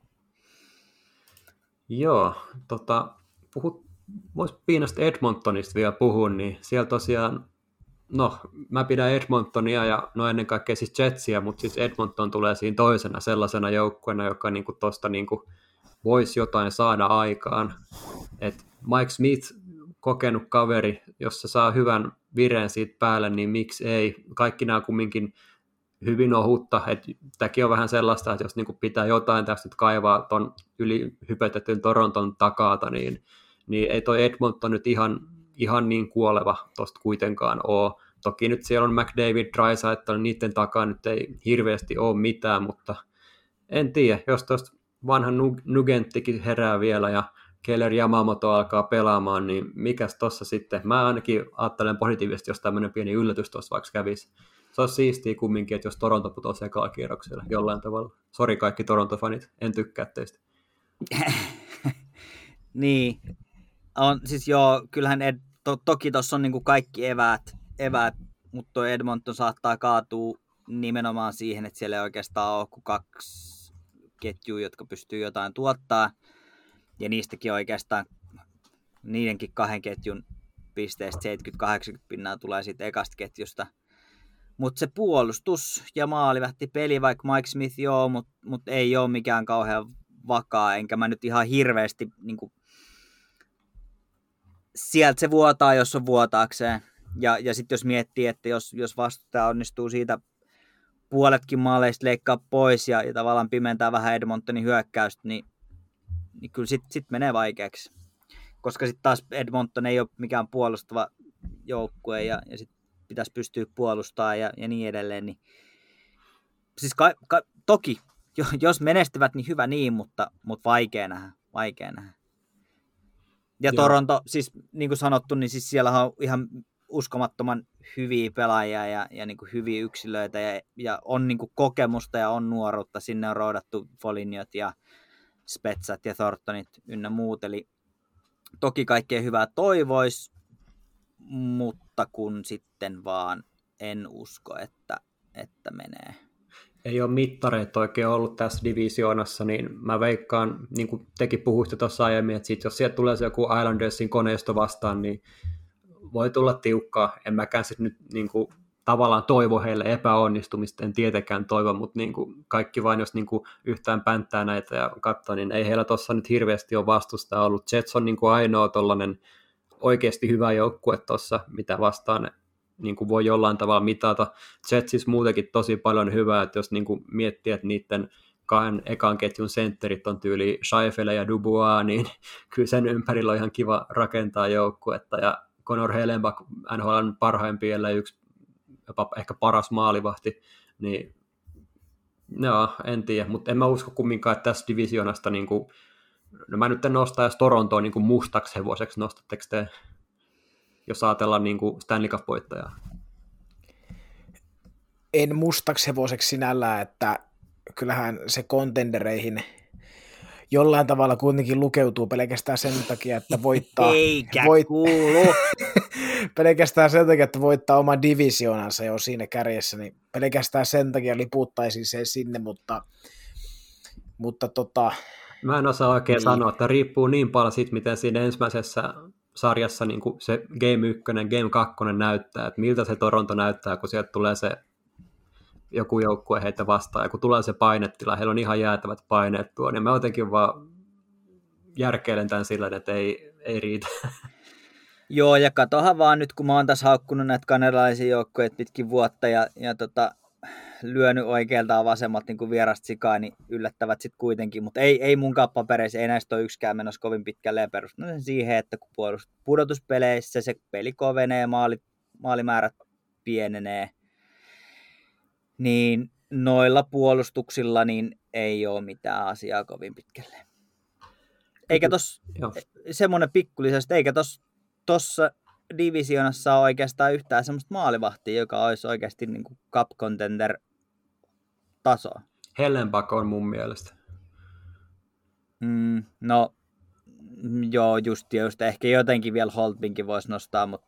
Joo, tota, puhut, Voisi piinasta Edmontonista vielä puhua, niin siellä tosiaan, no mä pidän Edmontonia ja no ennen kaikkea siis Jetsiä, mutta siis Edmonton tulee siinä toisena sellaisena joukkueena, joka niinku tosta niinku voisi jotain saada aikaan. Et Mike Smith, kokenut kaveri, jos se saa hyvän vireen siitä päälle, niin miksi ei. Kaikki nämä kumminkin hyvin ohutta, että tämäkin on vähän sellaista, että jos niin pitää jotain tästä nyt kaivaa tuon yli hypetetyn Toronton takaata, niin, niin ei toi Edmonton nyt ihan, ihan niin kuoleva tuosta kuitenkaan ole. Toki nyt siellä on McDavid, Drysaitel, niiden takaa nyt ei hirveästi ole mitään, mutta en tiedä, jos tuosta vanha Nugenttikin herää vielä ja Keller Yamamoto alkaa pelaamaan, niin mikäs tossa sitten? Mä ainakin ajattelen positiivisesti, jos tämmöinen pieni yllätys tuossa vaikka kävisi. Se on siistiä kumminkin, että jos Toronto putoaa sekaan kierroksella jollain tavalla. Sori kaikki Toronto-fanit, en tykkää teistä. niin, on, siis joo, kyllähän ed, to, toki tuossa on niinku kaikki eväät, eväät mutta Edmonton saattaa kaatua nimenomaan siihen, että siellä ei oikeastaan ole kuin kaksi ketjua, jotka pystyy jotain tuottaa. Ja niistäkin oikeastaan niidenkin kahden ketjun pisteestä 70-80 pinnaa tulee siitä ekasta ketjusta. Mutta se puolustus ja maalivähti peli, vaikka Mike Smith joo, mutta mut ei ole mikään kauhean vakaa, enkä mä nyt ihan hirveästi niin kuin, sieltä se vuotaa, jos on vuotaakseen. Ja, ja sitten jos miettii, että jos, jos vastustaja onnistuu siitä puoletkin maaleista leikkaa pois ja, ja tavallaan pimentää vähän Edmontonin hyökkäystä, niin, niin kyllä sitten sit menee vaikeaksi. Koska sitten taas Edmonton ei ole mikään puolustava joukkue ja, ja sitten pitäisi pystyä puolustamaan ja, ja niin edelleen. Niin, siis ka, ka, toki, jos menestyvät, niin hyvä niin, mutta, mutta vaikea nähdä. Vaikea nähdä. Ja Joo. Toronto, siis niin kuin sanottu, niin siis siellä on ihan uskomattoman hyviä pelaajia ja, ja niin kuin hyviä yksilöitä ja, ja on niin kuin kokemusta ja on nuoruutta. Sinne on roudattu Folinjot ja Spetsat ja Thorntonit ynnä muut. Eli toki kaikkea hyvää toivois, mutta kun sitten vaan en usko, että, että menee. Ei ole mittareita oikein ollut tässä divisioonassa, niin mä veikkaan, niin kuin tekin puhuitte tuossa aiemmin, että sit jos sieltä tulee se joku Islandersin koneisto vastaan, niin voi tulla tiukkaa. En mäkään sitten nyt niin kuin, tavallaan toivo heille epäonnistumista, en tietenkään toivo, mutta niin kuin, kaikki vain jos niin kuin, yhtään pänttää näitä ja katsoo, niin ei heillä tuossa nyt hirveästi ole vastusta ollut. Jets on niin kuin, ainoa tuollainen oikeasti hyvä joukkue tuossa, mitä vastaan niin kuin voi jollain tavalla mitata. Jetsis muutenkin tosi paljon hyvää, että jos niin kuin miettii, että niiden kahden ekan ketjun sentterit on tyyli Scheifele ja Dubois, niin kyllä sen ympärillä on ihan kiva rakentaa joukkuetta, ja Conor Helenbach, NHL parhaimpia, ellei yksi jopa ehkä paras maalivahti, niin joo, en tiedä, mutta en mä usko kumminkaan, että tässä divisionasta niin kuin, no mä nyt en nosta edes Torontoa niin kuin mustaksi hevoseksi, nostatteko te, jos ajatellaan niin kuin Stanley Cup-voittajaa? En mustaksi hevoseksi sinällään, että kyllähän se kontendereihin jollain tavalla kuitenkin lukeutuu pelkästään sen takia, että voittaa... Eikä voit... kuulu! pelkästään sen takia, että voittaa oman divisioonansa jo siinä kärjessä, niin pelkästään sen takia liputtaisin se sinne, mutta, mutta tota... Mä en osaa oikein niin. sanoa, että riippuu niin paljon siitä, miten siinä ensimmäisessä sarjassa niin se Game 1, Game 2 näyttää, että miltä se Toronto näyttää, kun sieltä tulee se joku joukkue heitä vastaan, ja kun tulee se painetila, heillä on ihan jäätävät paineet tuo, niin mä jotenkin vaan järkeilen tämän sillä, että ei, ei riitä. Joo, ja katohan vaan nyt, kun mä oon tässä haukkunut näitä kanadalaisia joukkoja pitkin vuotta, ja, ja tota, lyönyt oikealta ja vasemmalta niin vierasta sikaa, niin yllättävät sitten kuitenkin. Mutta ei, ei mun papereissa, ei näistä ole yksikään menossa kovin pitkälle perustunut siihen, että kun pudotuspeleissä se peli kovenee, maali, maalimäärät pienenee, niin noilla puolustuksilla niin ei ole mitään asiaa kovin pitkälle. Eikä tos, semmoinen pikkulisesta, eikä tos, tossa divisionassa ole oikeastaan yhtään semmoista maalivahtia, joka olisi oikeasti niin kuin cup contender tasoa. Hellenbach on mun mielestä. Mm, no, joo, just, just. Ehkä jotenkin vielä Holtbinkin voisi nostaa, mutta,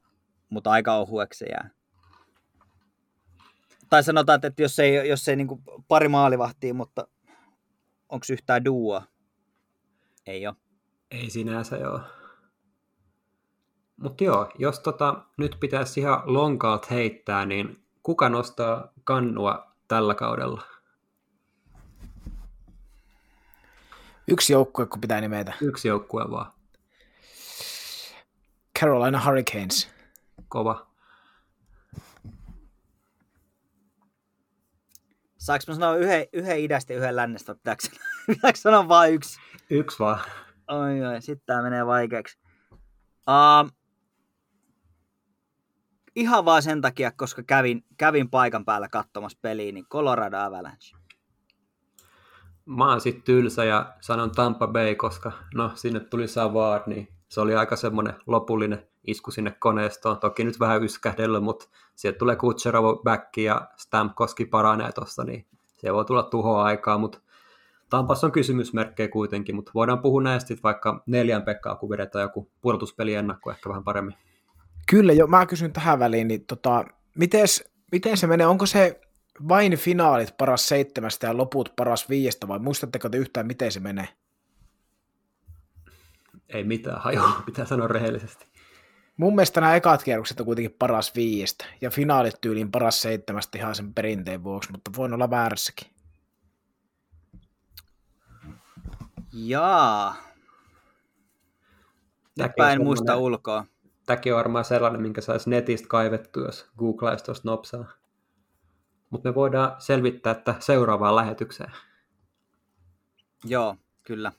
mutta aika ohueksi jää tai sanotaan, että jos ei, jos ei niin kuin pari maalivahtia, mutta onko yhtään duoa? Ei ole. Ei sinänsä joo. Mutta joo, jos tota, nyt pitäisi ihan lonkaat heittää, niin kuka nostaa kannua tällä kaudella? Yksi joukkue, kun pitää nimetä. Yksi joukkue vaan. Carolina Hurricanes. Kova. Saanko mä sanoa yhden, yhden idästä ja yhden lännestä, pitääkö, pitääkö sanoa vain yksi? Yksi vaan. Oi, oi, sitten tää menee vaikeaksi. Uh, ihan vaan sen takia, koska kävin, kävin paikan päällä katsomassa peliä, niin Colorado Avalanche. Mä oon sit tylsä ja sanon Tampa Bay, koska no sinne tuli Savard, niin se oli aika semmoinen lopullinen isku sinne koneistoon. Toki nyt vähän yskähdellyt, mutta sieltä tulee Kutserovo back ja Stamkoski paranee tuossa, niin se voi tulla tuhoa aikaa, mutta Tampas on kysymysmerkkejä kuitenkin, mutta voidaan puhua näistä vaikka neljän pekkaa, kun vedetään joku pudotuspeli ennakko ehkä vähän paremmin. Kyllä, jo, mä kysyn tähän väliin, niin tota, mites, miten se menee, onko se vain finaalit paras seitsemästä ja loput paras viiestä, vai muistatteko te yhtään, miten se menee? Ei mitään hajoa, pitää sanoa rehellisesti. Mun mielestä nämä ekat kierrokset on kuitenkin paras viiestä, ja finaalit tyyliin paras seitsemästä ihan sen perinteen vuoksi, mutta voin olla väärässäkin. Jaa. Nytpä en muista ulkoa. Tämäkin on varmaan sellainen, minkä saisi netistä kaivettua, jos googlaisi tuosta nopsaa. Mutta me voidaan selvittää, että seuraavaan lähetykseen. Joo, kyllä.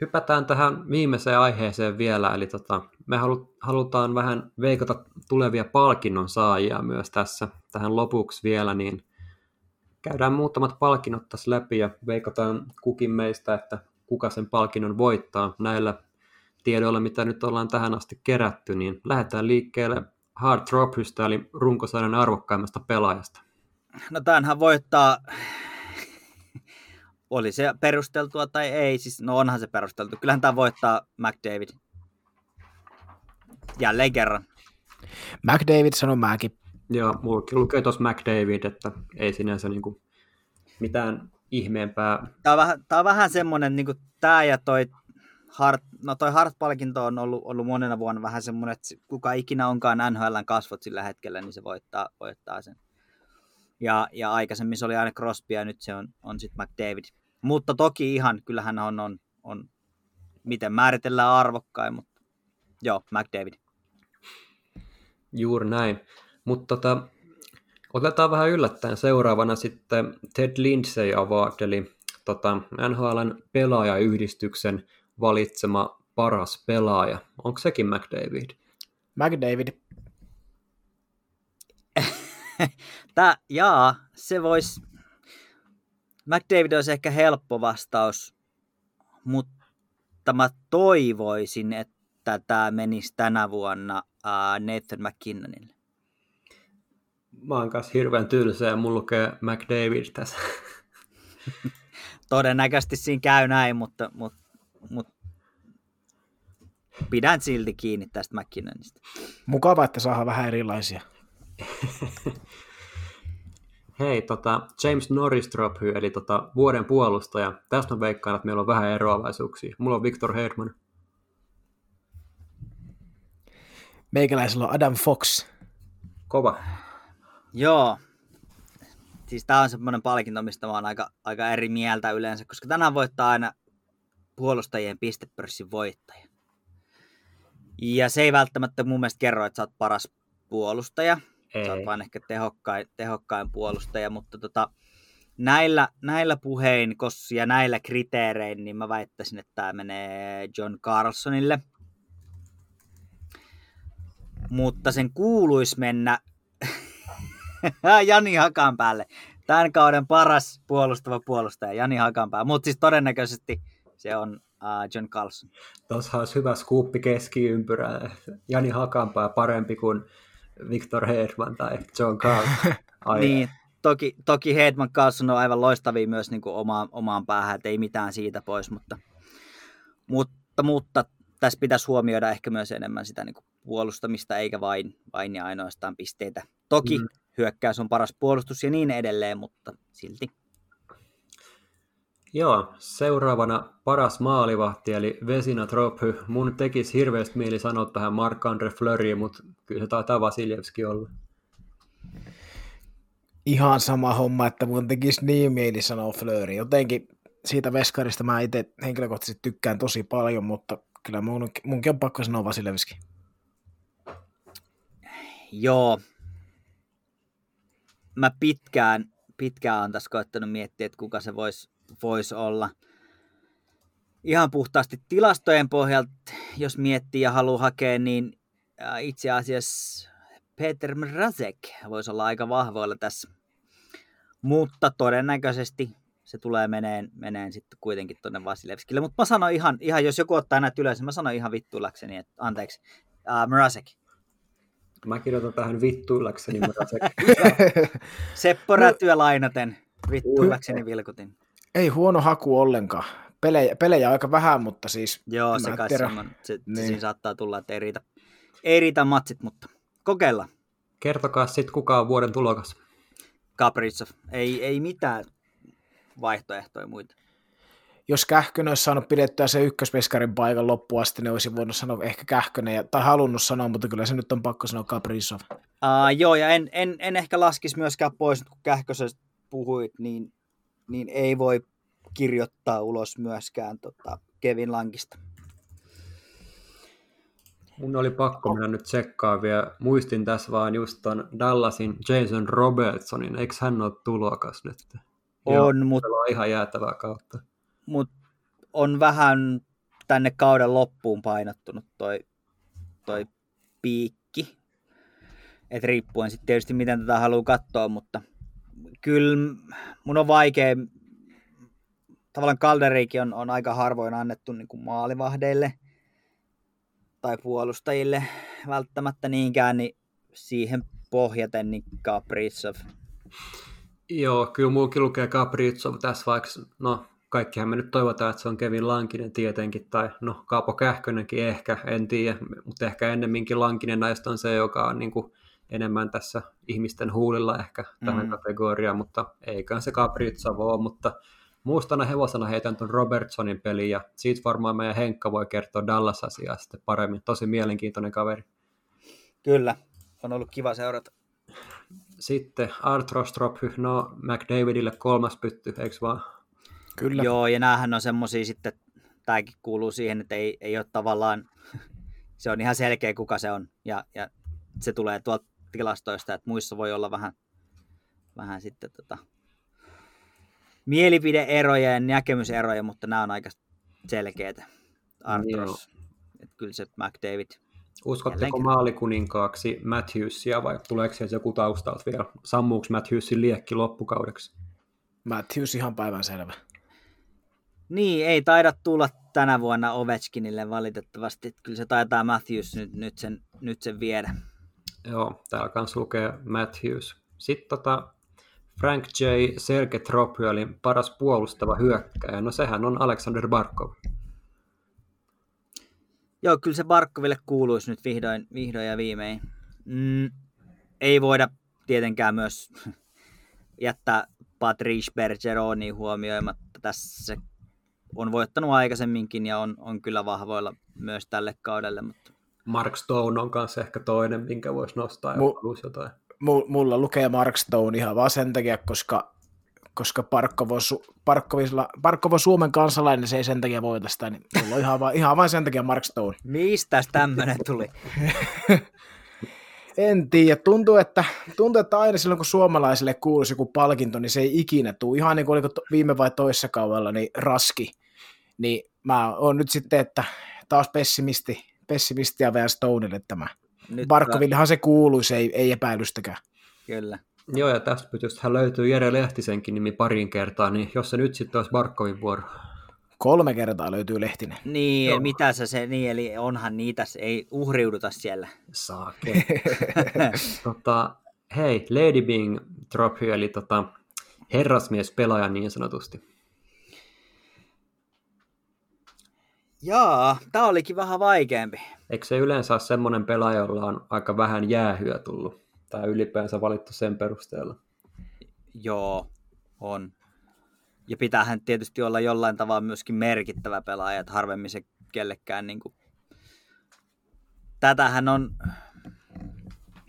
Hypätään tähän viimeiseen aiheeseen vielä, eli tota, me halutaan vähän veikata tulevia palkinnon saajia myös tässä tähän lopuksi vielä, niin käydään muutamat palkinnot tässä läpi ja veikataan kukin meistä, että kuka sen palkinnon voittaa näillä tiedoilla, mitä nyt ollaan tähän asti kerätty, niin lähdetään liikkeelle Hard Trophystä, eli runkosarjan arvokkaimmasta pelaajasta. No tämähän voittaa, oli se perusteltua tai ei, siis no onhan se perusteltu. Kyllähän tämä voittaa McDavid. Jälleen kerran. McDavid sanoi mäkin. Joo, mullakin lukee tuossa McDavid, että ei sinänsä niinku mitään ihmeempää. Tämä on vähän, tämä on vähän semmoinen, niin kuin tämä ja toi Hart, no toi Hart-palkinto on ollut, ollut monena vuonna vähän semmoinen, että kuka ikinä onkaan NHLn kasvot sillä hetkellä, niin se voittaa, voittaa sen. Ja, ja aikaisemmin se oli aina Crosby ja nyt se on, on sitten McDavid. Mutta toki ihan, kyllähän on, on, on miten määritellään arvokkain, mutta joo, McDavid. Juuri näin. Mutta tota, otetaan vähän yllättäen seuraavana sitten Ted Lindsay Award, eli tota, NHLn pelaajayhdistyksen valitsema paras pelaaja. Onko sekin McDavid? McDavid. Tää, jaa, se voisi... McDavid olisi ehkä helppo vastaus, mutta mä toivoisin, että tämä menisi tänä vuonna Nathan McKinnonille. Mä oon kanssa hirveän tylsä ja mulla lukee McDavid tässä. Todennäköisesti siinä käy näin, mutta, mutta mutta pidän silti kiinni tästä McKinnonista. Mukava, että saadaan vähän erilaisia. Hei, tota, James Norris Trophy, eli tota, vuoden puolustaja. Tästä on veikkaan, että meillä on vähän eroavaisuuksia. Mulla on Victor Hedman. Meikäläisellä on Adam Fox. Kova. Joo. Siis tää on semmoinen palkinto, mistä mä oon aika, aika eri mieltä yleensä, koska tänään voittaa aina puolustajien pistepörssin voittaja. Ja se ei välttämättä mun mielestä kerro, että sä oot paras puolustaja. Ei. Sä oot vaan ehkä tehokkain, tehokkain puolustaja, mutta tota, näillä, näillä puhein ja näillä kriteerein, niin mä väittäisin, että tämä menee John Carlsonille. Mutta sen kuuluisi mennä Jani Hakan päälle. Tämän kauden paras puolustava puolustaja, Jani Hakanpää. Mutta siis todennäköisesti se on uh, John Carlson. Tuossa olisi hyvä skuuppi keskiympyrä. Jani Hakanpää parempi kuin Victor Hedman tai John Carlson. niin, toki, toki Hedman Carlson on aivan loistavia myös niin kuin omaan, omaan päähän, että ei mitään siitä pois, mutta, mutta, mutta tässä pitäisi huomioida ehkä myös enemmän sitä niin kuin puolustamista, eikä vain, vain ja ainoastaan pisteitä. Toki mm. hyökkäys on paras puolustus ja niin edelleen, mutta silti. Joo, seuraavana paras maalivahti, eli Vesina Trophy. Mun tekisi hirveästi mieli sanoa tähän Marc-Andre Fleury, mutta kyllä se taitaa Vasiljevski olla. Ihan sama homma, että mun tekisi niin mieli sanoa Fleury. Jotenkin siitä veskarista mä itse henkilökohtaisesti tykkään tosi paljon, mutta kyllä mun, munkin on pakko sanoa Vasilevski. Joo. Mä pitkään, pitkään on tässä koettanut miettiä, että kuka se voisi vois olla. Ihan puhtaasti tilastojen pohjalta, jos miettii ja haluaa hakea, niin itse asiassa Peter Mrazek voisi olla aika vahvoilla tässä. Mutta todennäköisesti se tulee meneen, meneen sitten kuitenkin tuonne Vasilevskille. Mutta mä sanon ihan, ihan, jos joku ottaa näitä ylös, niin mä sanon ihan vittuillakseni, että anteeksi, uh, Mrazek. Mä kirjoitan tähän vittuillakseni Mrazek. Seppo Rätyä lainaten, vittuillakseni vilkutin. Ei huono haku ollenkaan. Pelejä, pelejä aika vähän, mutta siis... Joo, se kai se, niin. siinä saattaa tulla, että ei riitä, ei riitä matsit, mutta kokeilla. Kertokaa sitten kuka on vuoden tulokas. Kaprizov. Ei, ei mitään vaihtoehtoja muita. Jos Kähkönen olisi saanut pidettyä se ykköspeskarin paikan loppuun asti, niin olisi voinut sanoa ehkä Kähkönen, tai halunnut sanoa, mutta kyllä se nyt on pakko sanoa Kaprizov. Uh, joo, ja en, en, en ehkä laskisi myöskään pois, kun Kähkösestä puhuit, niin, niin ei voi kirjoittaa ulos myöskään tota Kevin Lankista. Mun oli pakko mennä nyt tsekkaa vielä. Muistin tässä vaan just ton Dallasin Jason Robertsonin. Eikö hän ole tulokas nyt? On, mutta... On ihan jäätävää kautta. Mutta on vähän tänne kauden loppuun painottunut toi, toi piikki. Et riippuen sitten tietysti miten tätä haluaa katsoa, mutta kyllä mun on vaikea, tavallaan Kalderiikin on, on aika harvoin annettu niin kuin maalivahdeille tai puolustajille välttämättä niinkään, niin siihen pohjaten niin Kaprizov. Joo, kyllä muukin lukee Capriccio tässä, vaikka no, kaikkihan me nyt toivotaan, että se on Kevin Lankinen tietenkin, tai no Kaapo Kähkönenkin ehkä, en tiedä, mutta ehkä ennemminkin Lankinen näistä on se, joka on niin kuin enemmän tässä ihmisten huulilla ehkä tähän mm. kategoriaan, mutta eiköhän se Capriccio ole, mutta muustana hevosena heitän tuon Robertsonin peliin, ja siitä varmaan meidän Henkka voi kertoa Dallas-asiaa sitten paremmin. Tosi mielenkiintoinen kaveri. Kyllä, on ollut kiva seurata. Sitten Arthrostrop, no McDavidille kolmas pytty, eikö vaan? Kyllä. Joo, ja näähän on semmosia sitten, tämäkin kuuluu siihen, että ei, ei ole tavallaan, se on ihan selkeä kuka se on, ja, ja se tulee tuolta tilastoista, että muissa voi olla vähän, vähän sitten tota, mielipideeroja ja näkemyseroja, mutta nämä on aika selkeitä. Arthros, että kyllä se McDavid Uskotteko maalikuninkaaksi Matthewsia vai tuleeko sieltä joku taustalta vielä? Sammuuko Matthewsin liekki loppukaudeksi? Matthews ihan päivän selvä. Niin, ei taida tulla tänä vuonna Ovechkinille valitettavasti. Kyllä se taitaa Matthews nyt, nyt, sen, nyt sen viedä. Joo, täällä kanssa lukee Matthews. Sitten tota, Frank J. Serge Tropyalin paras puolustava hyökkäjä. No sehän on Alexander Barkov. Joo, kyllä se Barkoville kuuluisi nyt vihdoin, vihdoin ja viimein. Mm, ei voida tietenkään myös jättää Patrice Bergeroni huomioimatta. Tässä on voittanut aikaisemminkin ja on, on kyllä vahvoilla myös tälle kaudelle. Mutta... Mark Stone on kanssa ehkä toinen, minkä voisi nostaa, Mu- jotain. Mulla lukee Mark Stone ihan vaan sen takia, koska koska Parkkovo, Parkkovilla, Parkkovo Suomen kansalainen, se ei sen takia voita sitä, niin mulla on ihan vain, ihan vain sen takia Mark Stone. Mistä tämmöinen tuli? en tiedä. Tuntuu että, tuntuu, että aina silloin, kun suomalaisille kuuluisi joku palkinto, niin se ei ikinä tule. Ihan niin kuin oliko viime vai toissa kaudella, niin raski. Niin mä oon nyt sitten, että taas pessimisti, pessimistia vielä Stoneille tämä. Barkovillehan se kuuluisi, ei, ei epäilystäkään. Kyllä. Joo, ja tästä hän löytyy Jere Lehtisenkin nimi parin kertaa, niin jos se nyt sitten olisi Barkovin vuoro. Kolme kertaa löytyy Lehtinen. Niin, Joo. mitä se, se, niin, eli onhan niitä, ei uhriuduta siellä. Saake. tota, hei, Lady Bing Trophy, eli tota, herrasmies pelaaja niin sanotusti. Jaa, tämä olikin vähän vaikeampi. Eikö se yleensä ole semmoinen pelaaja, jolla on aika vähän jäähyä tullut? tai ylipäänsä valittu sen perusteella? Joo, on. Ja pitäähän tietysti olla jollain tavalla myöskin merkittävä pelaaja, että harvemmin se kellekään niin kuin... Tätähän on...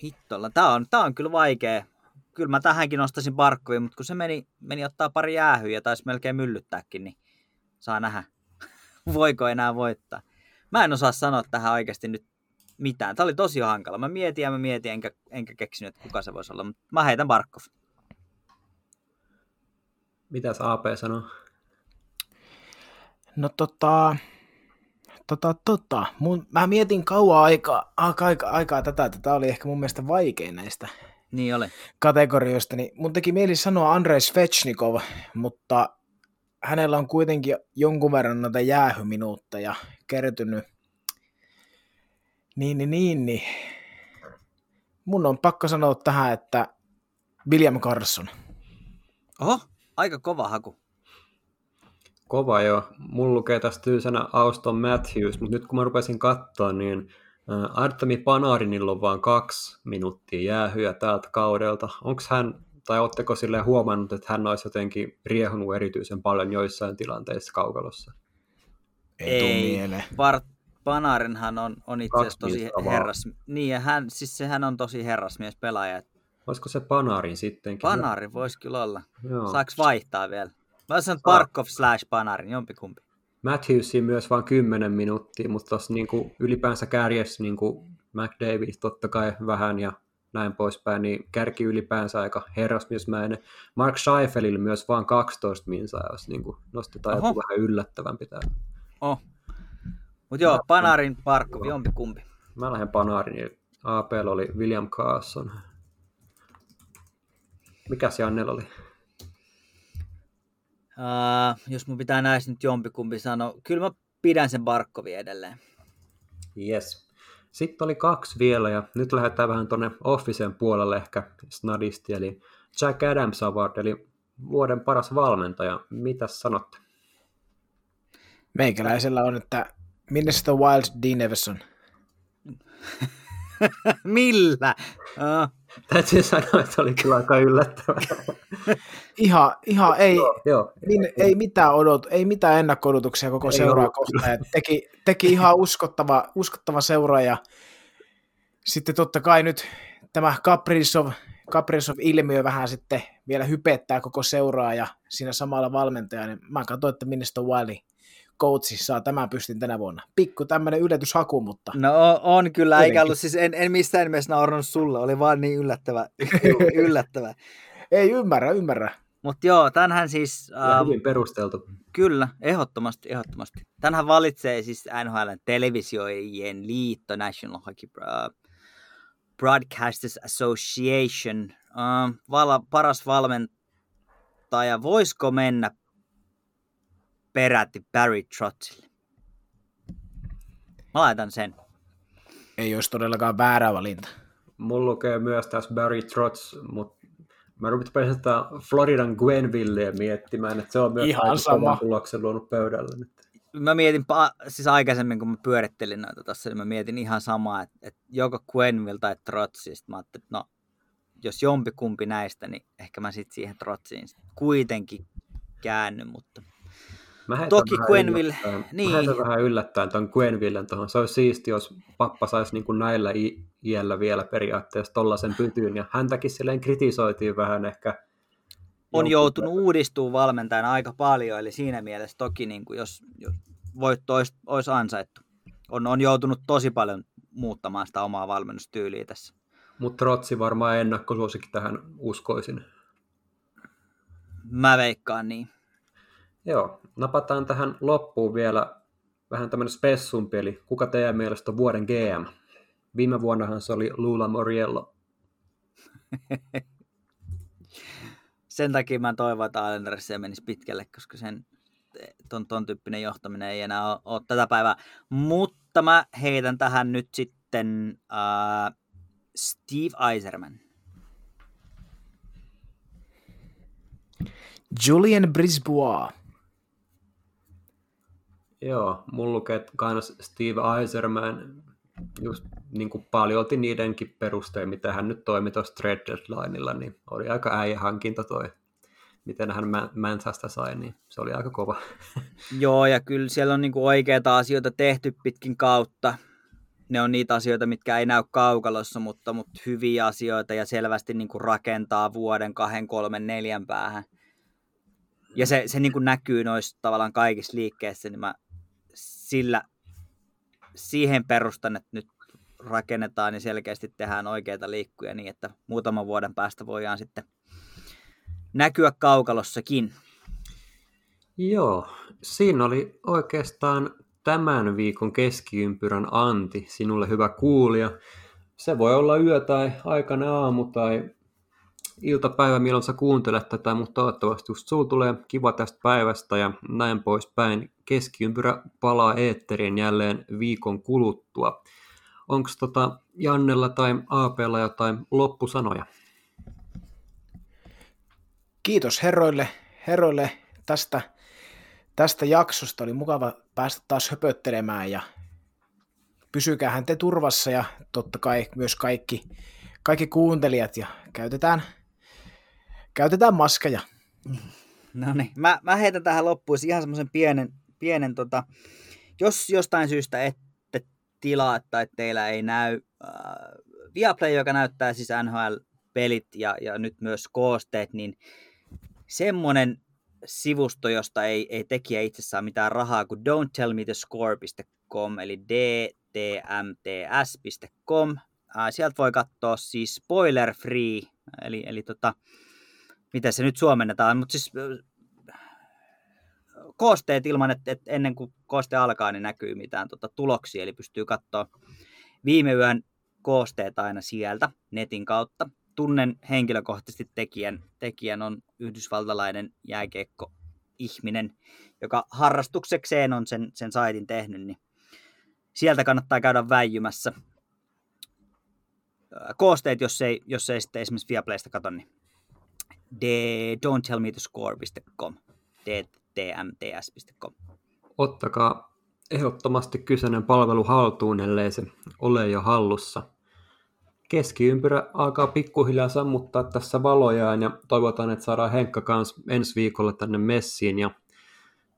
Hittolla. Tää on, tää on kyllä vaikea. Kyllä mä tähänkin nostaisin Barkoviin, mutta kun se meni, meni ottaa pari jäähyä ja taisi melkein myllyttääkin, niin saa nähdä, voiko enää voittaa. Mä en osaa sanoa tähän oikeasti nyt mitään. Tämä oli tosi hankala. Mä mietin ja mä mietin, enkä, enkä keksinyt, että kuka se voisi olla, mutta mä heitän Barkov. Mitäs AP sanoo? No tota, tota, tota. Mun, mä mietin kauan aikaa, aika, aika, aikaa tätä, että tämä oli ehkä mun mielestä vaikein näistä Niin oli. kategorioista, niin mun teki mieli sanoa Andrei Svechnikov, mutta hänellä on kuitenkin jonkun verran noita jäähyminuutteja kertynyt. Niin, niin, niin, niin. Mun on pakko sanoa tähän, että William Carson. Oho, aika kova haku. Kova jo. Mulla lukee tästä tyysänä Auston Matthews, mutta nyt kun mä rupesin katsoa, niin Artemi Panarinilla on vain kaksi minuuttia jäähyä tältä kaudelta. Onko hän, tai oletteko sille huomannut, että hän olisi jotenkin riehunut erityisen paljon joissain tilanteissa kaukalossa? Ei, tuu mieleen. Bart Panarinhan on, on itse asiassa tosi herras. Niin, ja hän, siis sehän on tosi herrasmies pelaaja. Olisiko se Panarin sittenkin? Panari voisi kyllä olla. Joo. Saaks vaihtaa vielä? Mä sanon Saa. Barkov slash Panarin, jompikumpi. Matthewsiin myös vain 10 minuuttia, mutta tuossa niinku ylipäänsä kärjessä niinku McDavid totta kai vähän ja näin poispäin, niin kärki ylipäänsä aika herrasmiesmäinen. Mark Scheifelille myös vain 12 minsaa, jos niinku nostetaan Oho. joku vähän yllättävämpi tää. Oh. Mut joo, Panarin, Barkov, jompikumpi. Mä lähden Panarin, APL oli William Carson. Mikäs Jannella oli? Uh, jos mun pitää näistä nyt jompikumpi sanoa, kyllä mä pidän sen Barkovin edelleen. Yes. Sitten oli kaksi vielä ja nyt lähdetään vähän tuonne Officen puolelle ehkä snadisti, eli Jack Adams Award, eli vuoden paras valmentaja. Mitäs sanotte? Meikäläisellä on, että Minnesota Wild Dean Everson. Millä? Uh, Täytyy sanoa, että oli kyllä aika yllättävää. Ihan, ihan ei, Joo, joo. niin, ei mitään odot, ei mitään ennakko-odotuksia koko Ei seuraa kohtaan. Teki, teki ihan uskottava, uskottava seura ja sitten totta kai nyt tämä Kaprizov, Kaprizov-ilmiö vähän sitten vielä hypettää koko seuraa ja siinä samalla valmentaja, niin mä katsoin, että Minnesota Wildin coachi saa tämän pystin tänä vuonna. Pikku tämmöinen yllätyshaku, mutta no on, kyllä, eikä ollut, siis en, en missään nimessä naurannut sulle, oli vaan niin yllättävä. yllättävä. ei ymmärrä, ymmärrä. Mutta joo, tänhän siis, Ja äh, hyvin perusteltu. kyllä, ehdottomasti, ehdottomasti. Tänhän valitsee siis NHL televisioijien liitto, National Hockey Broadcasters Association. Uh, vala, paras valmentaja, voisiko mennä peräti Barry Trotzille? Mä laitan sen. Ei olisi todellakaan väärä valinta. Mulla lukee myös tässä Barry Trotz, mutta mä rupesin sitä Floridan Gwenvilleä miettimään, että se on myös Ihan sama. tuloksen luonut pöydällä nyt. Mä mietin, pa- siis aikaisemmin kun mä pyörittelin noita tässä, niin mä mietin ihan samaa, että, että joko Quenville tai Trotsi. Sitten mä ajattelin, että no, jos jompikumpi näistä, niin ehkä mä sitten siihen Trotsiin sit kuitenkin käännyn, mutta Mä Toki yllättäen- niin. Mä vähän yllättäen tuon Gwenvillen tuohon. Se olisi siisti, jos pappa saisi niin kuin näillä i- iällä vielä periaatteessa tollasen pytyyn. Ja häntäkin silleen kritisoitiin vähän ehkä. on joutunut uudistumaan valmentajana aika paljon, eli siinä mielessä toki niin kuin jos, jos voitto olisi, olisi ansaittu. On, on joutunut tosi paljon muuttamaan sitä omaa valmennustyyliä tässä. Mutta Trotsi varmaan ennakkosuosikin tähän uskoisin. Mä veikkaan niin. Joo, napataan tähän loppuun vielä vähän tämmöinen spessumpi, eli kuka teidän mielestä on vuoden GM? Viime vuonnahan se oli Lula Moriello. sen takia mä toivon, että Islandersissa menisi pitkälle, koska sen ton, ton tyyppinen johtaminen ei enää ole, ole tätä päivää. Mutta mä heitän tähän nyt sitten äh, Steve Eiserman. Julian Brisbois. Joo, mulla lukee kans Steve Eiserman just niin kuin paljolti niidenkin perustein, mitä hän nyt toimi tuossa trade deadlineilla, niin oli aika äijä hankinta toi, miten hän Mänsästä sai, niin se oli aika kova. Joo, ja kyllä siellä on niinku oikeita asioita tehty pitkin kautta. Ne on niitä asioita, mitkä ei näy kaukalossa, mutta, mutta hyviä asioita ja selvästi niinku rakentaa vuoden, kahden, kolmen, neljän päähän. Ja se, se niinku näkyy noissa tavallaan kaikissa liikkeissä, niin mä sillä siihen perustan, että nyt rakennetaan ja selkeästi tehdään oikeita liikkuja niin, että muutaman vuoden päästä voidaan sitten näkyä kaukalossakin. Joo, siinä oli oikeastaan tämän viikon keskiympyrän anti sinulle hyvä kuulija. Se voi olla yö tai aikana aamu tai iltapäivä, milloin sä kuuntelet tätä, mutta toivottavasti just sulla tulee kiva tästä päivästä ja näin poispäin. Keskiympyrä palaa eetteriin jälleen viikon kuluttua. Onko tota Jannella tai Aapella jotain loppusanoja? Kiitos herroille, herroille tästä, tästä jaksosta. Oli mukava päästä taas höpöttelemään ja pysykäähän te turvassa ja totta kai myös kaikki, kaikki kuuntelijat ja käytetään, käytetään maskeja. No niin, mä, mä heitän tähän loppuun ihan semmoisen pienen, pienen tota, jos jostain syystä ette tilaa tai teillä ei näy äh, Viaplay, joka näyttää siis NHL-pelit ja, ja nyt myös koosteet, niin semmoinen sivusto, josta ei, ei tekijä itse saa mitään rahaa kuin don'ttellmethescore.com eli dtmts.com. sieltä voi katsoa siis spoiler free, eli, eli tota, miten se nyt suomennetaan, mutta siis koosteet ilman, että, että ennen kuin kooste alkaa, niin näkyy mitään tota, tuloksia, eli pystyy katsoa viime yön koosteet aina sieltä netin kautta tunnen henkilökohtaisesti tekijän. Tekijän on yhdysvaltalainen jääkeikko ihminen, joka harrastuksekseen on sen, sen saitin tehnyt, niin sieltä kannattaa käydä väijymässä. Koosteet, jos ei, jos ei sitten esimerkiksi Viaplaysta katso, niin don't tell me score.com, dtmts.com. Ottakaa ehdottomasti kyseinen palvelu haltuun, ellei se ole jo hallussa – keskiympyrä alkaa pikkuhiljaa sammuttaa tässä valojaan ja toivotaan, että saadaan Henkka kanssa ensi viikolla tänne messiin. Ja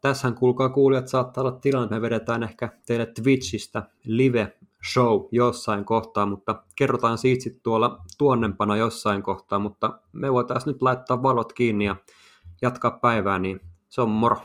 tässähän kuulkaa kuulijat, saattaa olla tilanne, me vedetään ehkä teille Twitchistä live show jossain kohtaa, mutta kerrotaan siitä sitten tuolla tuonnempana jossain kohtaa, mutta me voitaisiin nyt laittaa valot kiinni ja jatkaa päivää, niin se on moro.